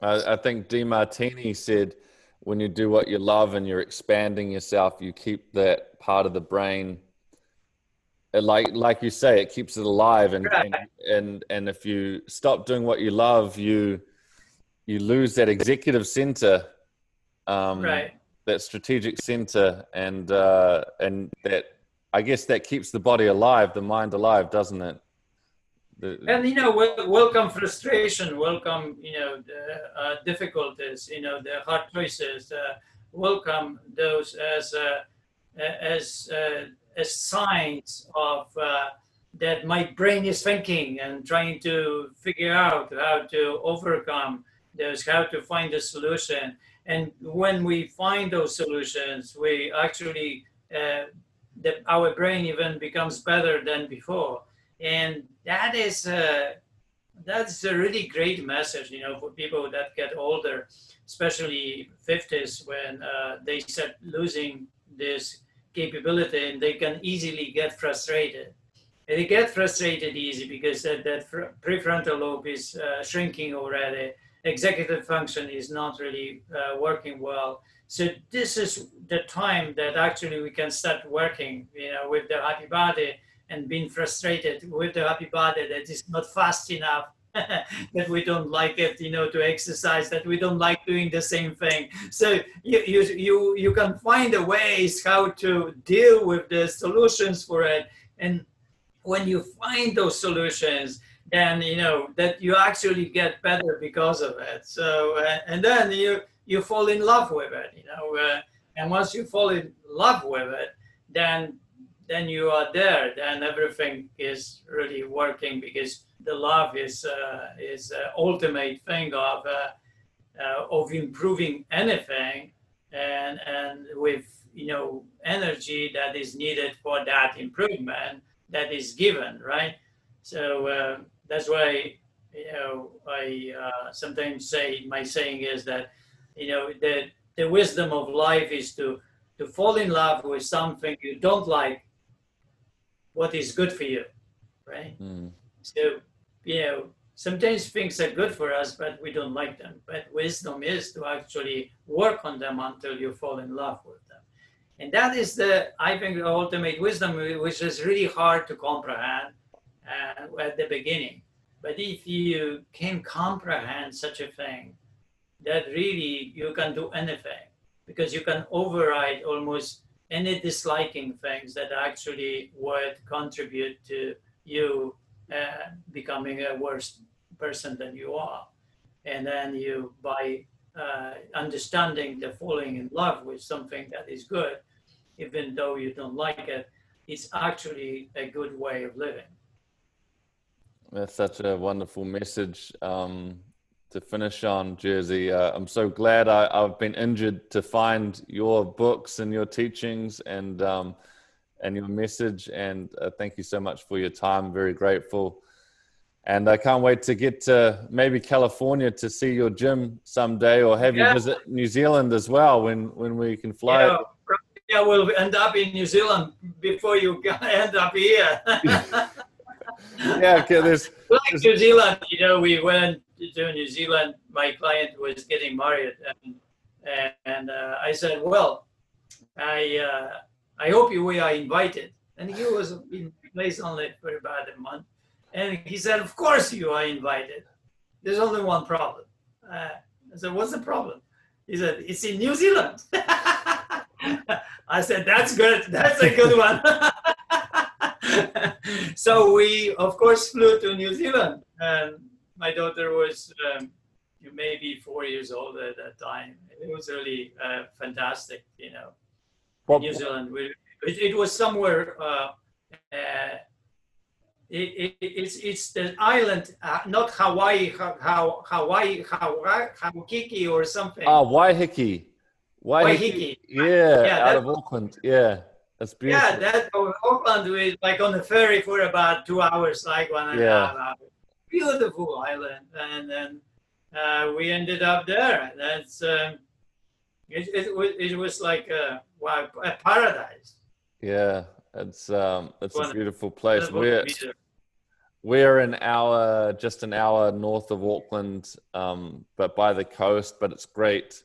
I, I think Demartini said when you do what you love and you're expanding yourself you keep that part of the brain like like you say it keeps it alive and, right. and and and if you stop doing what you love you you lose that executive center, um, right? That strategic center, and uh, and that I guess that keeps the body alive, the mind alive, doesn't it? The, and you know, welcome frustration, welcome you know the uh, difficulties, you know the hard choices. Uh, welcome those as uh, as uh, as signs of uh, that my brain is thinking and trying to figure out how to overcome those, how to find a solution. And when we find those solutions, we actually, uh, the, our brain even becomes better than before. And that is, a, that's a really great message, you know, for people that get older, especially 50s when uh, they start losing this capability and they can easily get frustrated. And they get frustrated easy because that, that prefrontal lobe is uh, shrinking already executive function is not really uh, working well. So this is the time that actually we can start working, you know, with the happy body and being frustrated with the happy body that is not fast enough, that we don't like it, you know, to exercise, that we don't like doing the same thing. So you you you, you can find the ways how to deal with the solutions for it. And when you find those solutions, then you know that you actually get better because of it so and then you you fall in love with it you know uh, and once you fall in love with it then then you are there then everything is really working because the love is uh, is ultimate thing of uh, uh, of improving anything and and with you know energy that is needed for that improvement that is given right? So uh, that's why you know I uh, sometimes say my saying is that you know the the wisdom of life is to to fall in love with something you don't like what is good for you right mm. so you know sometimes things are good for us but we don't like them but wisdom is to actually work on them until you fall in love with them and that is the i think the ultimate wisdom which is really hard to comprehend uh, at the beginning. But if you can comprehend such a thing, that really you can do anything. because you can override almost any disliking things that actually would contribute to you uh, becoming a worse person than you are. And then you, by uh, understanding the falling in love with something that is good, even though you don't like it, it's actually a good way of living. That's such a wonderful message um, to finish on, Jerzy. Uh, I'm so glad I, have been injured to find your books and your teachings and um, and your message. And uh, thank you so much for your time. Very grateful. And I can't wait to get to maybe California to see your gym someday, or have yeah. you visit New Zealand as well when when we can fly. Yeah, yeah, we'll end up in New Zealand before you end up here. yeah, okay, there's like there's, New Zealand. You know, we went to New Zealand. My client was getting married, and and uh, I said, "Well, I uh, I hope you we are invited." And he was in place only for about a month, and he said, "Of course you are invited. There's only one problem." Uh, I said, "What's the problem?" He said, "It's in New Zealand." I said, "That's good. That's a good one." so we, of course, flew to New Zealand, and my daughter was um, maybe four years old at that time. It was really uh, fantastic, you know. Well, New Zealand, we, it, it, was somewhere. Uh, uh, it, it, it's it's the island, uh, not Hawaii, how Hawaii, Hawaii, or something. Ah, Waiheke. Waiheke. Waiheke. Yeah, yeah, out of Auckland. Yeah. That's beautiful. Yeah, that Auckland was like on the ferry for about two hours, like one and yeah. a half hours. Beautiful island, and then uh, we ended up there. That's um, it, it, it was like a, wow, a paradise. Yeah, it's um, it's a beautiful place. We're we're an hour, just an hour north of Auckland, um, but by the coast. But it's great.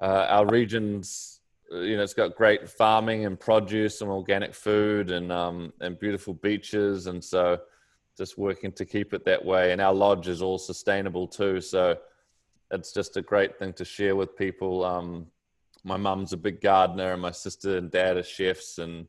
Uh, our region's you know, it's got great farming and produce and organic food and um, and beautiful beaches, and so just working to keep it that way. And our lodge is all sustainable too, so it's just a great thing to share with people. Um, my mum's a big gardener, and my sister and dad are chefs, and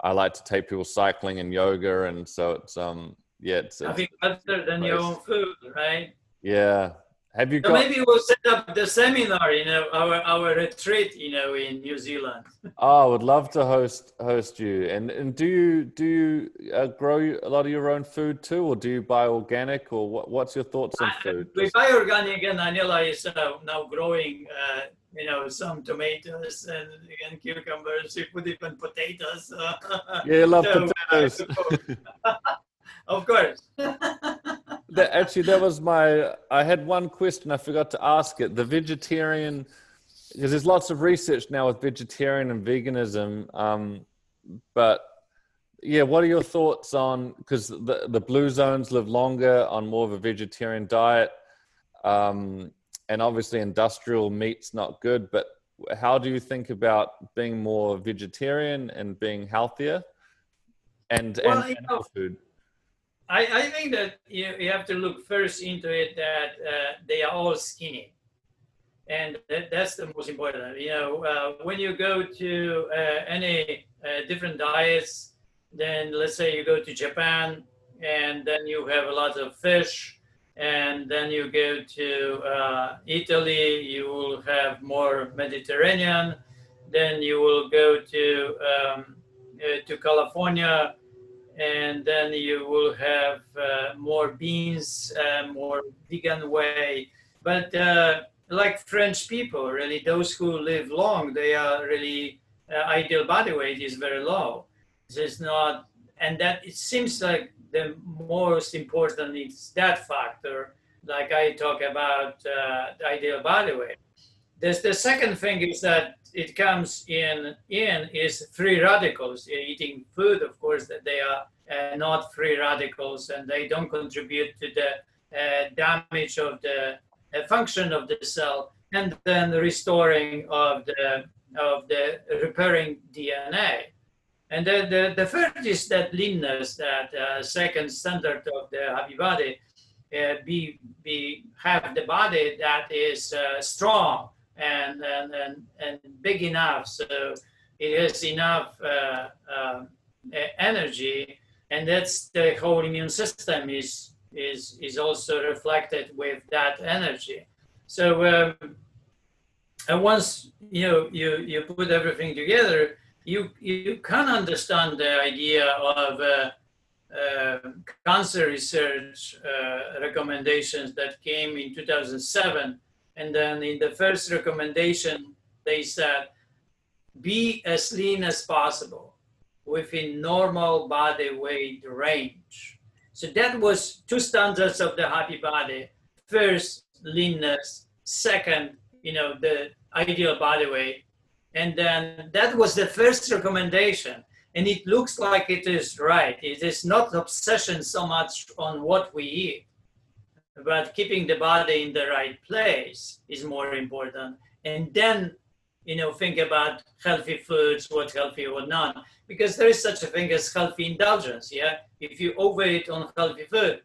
I like to take people cycling and yoga, and so it's um yeah, it's, I think better than your own food, right? Yeah, have you so got... maybe we'll set up the seminar, you know, our our retreat, you know, in New Zealand. oh, I would love to host host you. And and do you do you uh, grow a lot of your own food too, or do you buy organic, or what, what's your thoughts on food? we buy organic, and Aniela is uh, now growing. Uh, you know, some tomatoes and, and cucumbers. We put even potatoes. yeah, I love so, potatoes. of course that, actually, that was my. I had one question I forgot to ask it. The vegetarian, because there's lots of research now with vegetarian and veganism. Um, but yeah, what are your thoughts on? Because the the blue zones live longer on more of a vegetarian diet, um, and obviously industrial meat's not good. But how do you think about being more vegetarian and being healthier, and well, and, know, food? I, I think that you, you have to look first into it that uh, they are all skinny. And that, that's the most important. You know, uh, when you go to uh, any uh, different diets, then let's say you go to Japan and then you have a lot of fish, and then you go to uh, Italy, you will have more Mediterranean, then you will go to um, uh, to California, and then you will have uh, more beans, uh, more vegan way. But uh, like French people, really, those who live long, they are really ideal body weight is very low. It's not, and that it seems like the most important is that factor. Like I talk about uh, ideal body weight. There's the second thing is that it comes in in is free radicals. Eating food, of course, that they are uh, not free radicals and they don't contribute to the uh, damage of the uh, function of the cell and then the restoring of the of the repairing DNA. And then the, the third is that leanness, that uh, second standard of the happy body, uh, be, be have the body that is uh, strong and and and, and big enough so it has enough uh, uh, energy, and that's the whole immune system is is is also reflected with that energy. So um, and once you know you you put everything together, you you can understand the idea of uh, uh, cancer research uh, recommendations that came in 2007, and then in the first recommendation they said be as lean as possible within normal body weight range. So that was two standards of the happy body. First, leanness. Second, you know, the ideal body weight. And then that was the first recommendation. And it looks like it is right. It is not obsession so much on what we eat, but keeping the body in the right place is more important. And then you know, think about healthy foods, what's healthy or not, because there is such a thing as healthy indulgence. Yeah, if you overeat on healthy food,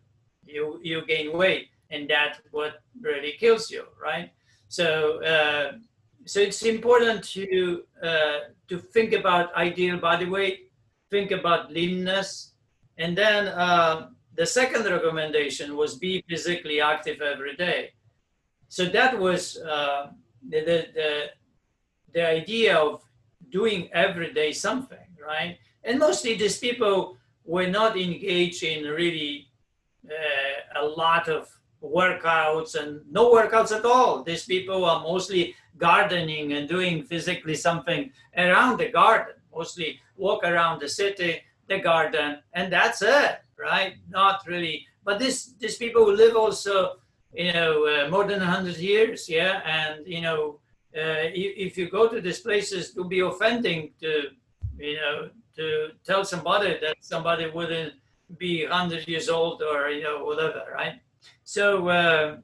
you you gain weight, and that's what really kills you, right? So, uh, so it's important to uh, to think about ideal body weight, think about leanness, and then uh, the second recommendation was be physically active every day. So that was uh, the, the, the the idea of doing every day something, right? And mostly these people were not engaged in really uh, a lot of workouts and no workouts at all. These people are mostly gardening and doing physically something around the garden, mostly walk around the city, the garden, and that's it, right? Not really. But this these people who live also, you know, uh, more than 100 years, yeah, and you know, uh, if you go to these places to be offending to you know to tell somebody that somebody wouldn't be 100 years old or you know whatever right so uh,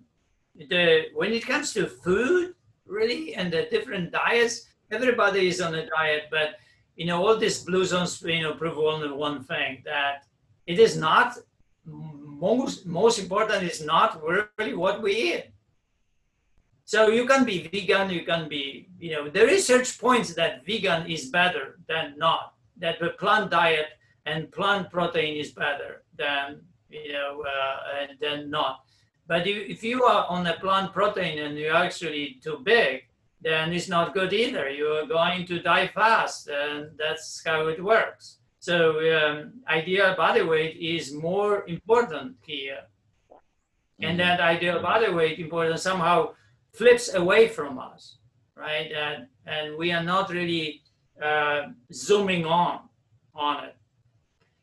the when it comes to food really and the different diets everybody is on a diet but you know all these blue zones you know prove only one thing that it is not most most important is not really what we eat so you can be vegan, you can be, you know, the research points that vegan is better than not, that the plant diet and plant protein is better than, you know, uh, than not. But if you are on a plant protein and you're actually too big, then it's not good either. You are going to die fast, and that's how it works. So um, ideal body weight is more important here. And mm-hmm. that ideal body weight important somehow flips away from us, right? And, and we are not really uh, zooming on on it.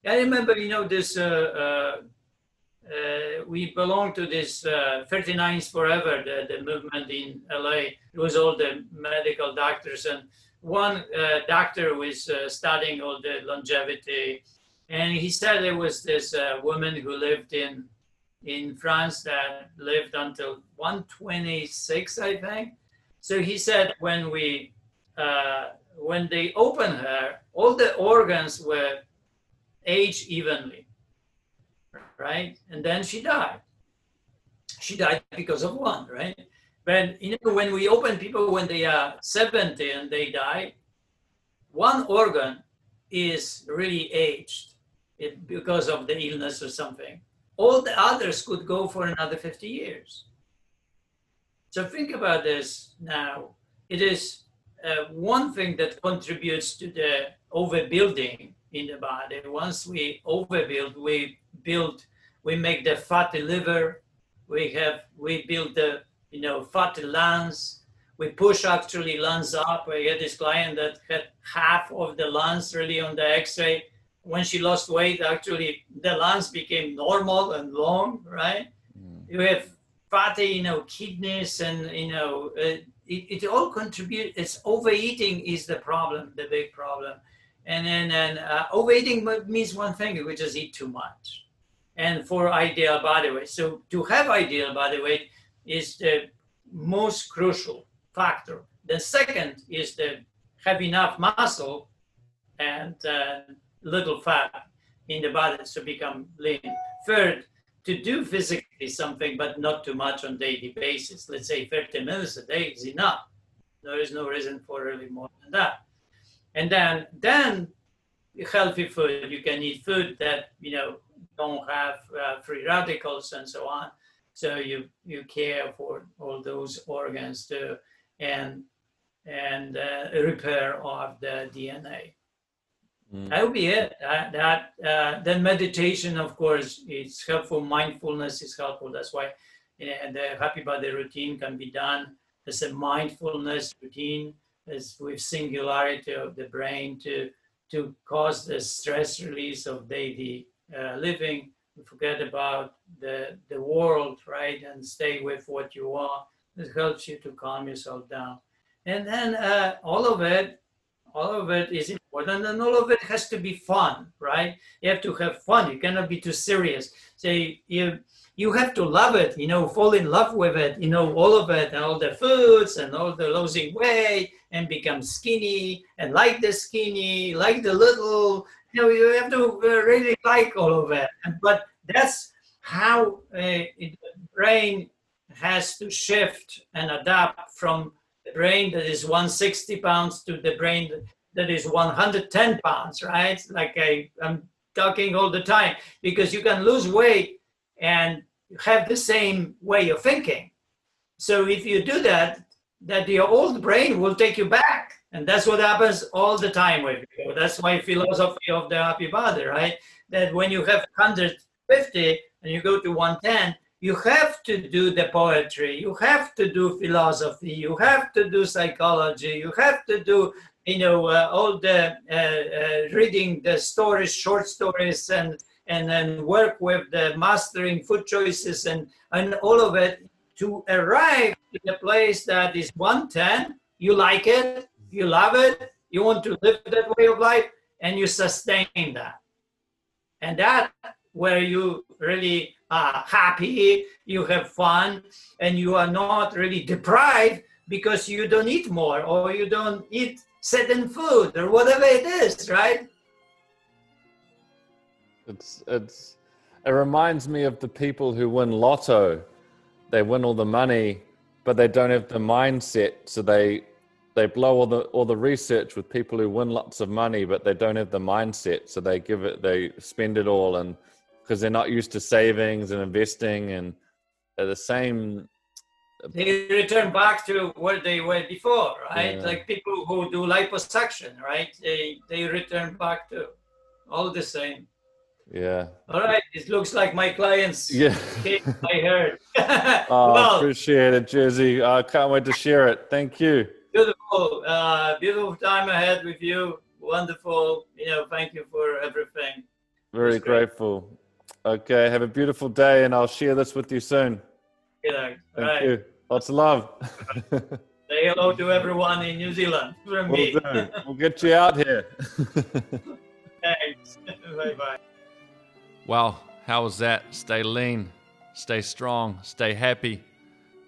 I remember, you know, this. Uh, uh, uh we belong to this uh, 39s Forever, the, the movement in LA. It was all the medical doctors, and one uh, doctor was studying all the longevity, and he said there was this woman who lived in in France that lived until 126, I think. So he said when we uh, when they opened her, all the organs were aged evenly, right? And then she died. She died because of one, right? But you know, when we open people when they are 70 and they die, one organ is really aged because of the illness or something all the others could go for another 50 years. So think about this now. It is uh, one thing that contributes to the overbuilding in the body. Once we overbuild, we build, we make the fatty liver, we have, we build the, you know, fatty lungs, we push actually lungs up. I had this client that had half of the lungs really on the x-ray when she lost weight, actually the lungs became normal and long, right? Mm. You have fatty, you know, kidneys and, you know, uh, it, it all contributes. It's overeating is the problem, the big problem. And then and, uh, overeating means one thing, we just eat too much. And for ideal body weight. So to have ideal body weight is the most crucial factor. The second is to have enough muscle and uh, little fat in the body to become lean. Third, to do physically something, but not too much on daily basis. Let's say 30 minutes a day is enough. There is no reason for really more than that. And then, then healthy food. You can eat food that you know don't have uh, free radicals and so on. So you you care for all those organs too, and and uh, repair of the DNA. Mm. That would be it. That, that uh, then meditation, of course, is helpful. Mindfulness is helpful. That's why uh, the happy body routine can be done as a mindfulness routine, as with singularity of the brain to to cause the stress release of daily uh, living. Forget about the the world, right, and stay with what you are. It helps you to calm yourself down, and then uh, all of it, all of it is important, and all of it has to be fun, right? You have to have fun. You cannot be too serious. Say you you have to love it, you know, fall in love with it, you know, all of it and all the foods and all the losing weight and become skinny and like the skinny, like the little, you know, you have to uh, really like all of it. But that's how uh, the brain has to shift and adapt from the brain that is 160 pounds to the brain that is 110 pounds, right? Like I, I'm talking all the time because you can lose weight and have the same way of thinking. So if you do that, that your old brain will take you back. And that's what happens all the time with. That's my philosophy of the happy body, right? That when you have 150 and you go to 110, you have to do the poetry, you have to do philosophy, you have to do psychology, you have to do, you know, uh, all the uh, uh, reading the stories, short stories, and and then work with the mastering food choices and, and all of it to arrive to the place that is 110. You like it, you love it, you want to live that way of life, and you sustain that. And that where you really are happy, you have fun, and you are not really deprived because you don't eat more or you don't eat certain food or whatever it is, right? It's it's it reminds me of the people who win lotto. They win all the money, but they don't have the mindset, so they they blow all the all the research with people who win lots of money, but they don't have the mindset, so they give it they spend it all and because they're not used to savings and investing and uh, the same they return back to where they were before, right? Yeah. Like people who do liposuction, right? They they return back to all the same. Yeah. All right. It looks like my clients. Yeah. I heard. oh, well, appreciate it, Jerzy. I can't wait to share it. Thank you. Beautiful. Uh, beautiful time ahead with you. Wonderful. You know, thank you for everything. Very grateful. Okay. Have a beautiful day, and I'll share this with you soon. Yeah. Thank right. you. Lots of love. Say hello to everyone in New Zealand from we'll me. we'll get you out here. Thanks. bye bye. Wow, how was that? Stay lean, stay strong, stay happy.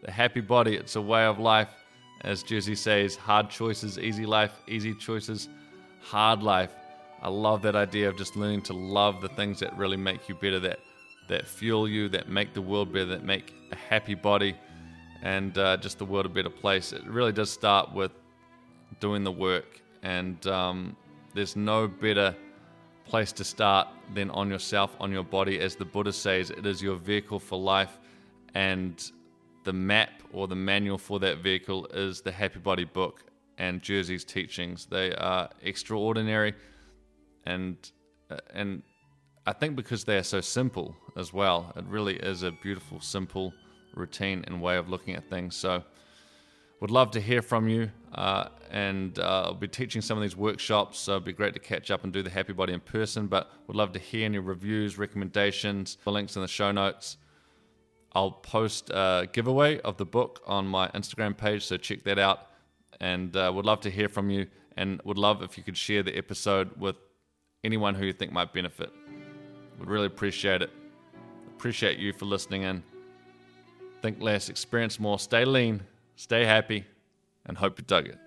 The happy body, it's a way of life. As Jerzy says, hard choices, easy life, easy choices, hard life. I love that idea of just learning to love the things that really make you better, that that fuel you, that make the world better, that make a happy body and uh, just the world a better place. It really does start with doing the work, and um, there's no better place to start than on yourself, on your body. As the Buddha says, it is your vehicle for life, and the map or the manual for that vehicle is the Happy Body book and Jerzy's teachings. They are extraordinary, and uh, and I think because they are so simple as well, it really is a beautiful, simple routine and way of looking at things. So would love to hear from you. Uh, and uh, I'll be teaching some of these workshops, so it'd be great to catch up and do the Happy Body in person. But would love to hear any reviews, recommendations, the links in the show notes. I'll post a giveaway of the book on my Instagram page, so check that out. And uh, would love to hear from you, and would love if you could share the episode with anyone who you think might benefit. Would really appreciate it. Appreciate you for listening in. Think less, experience more, stay lean Stay happy and hope you dug it.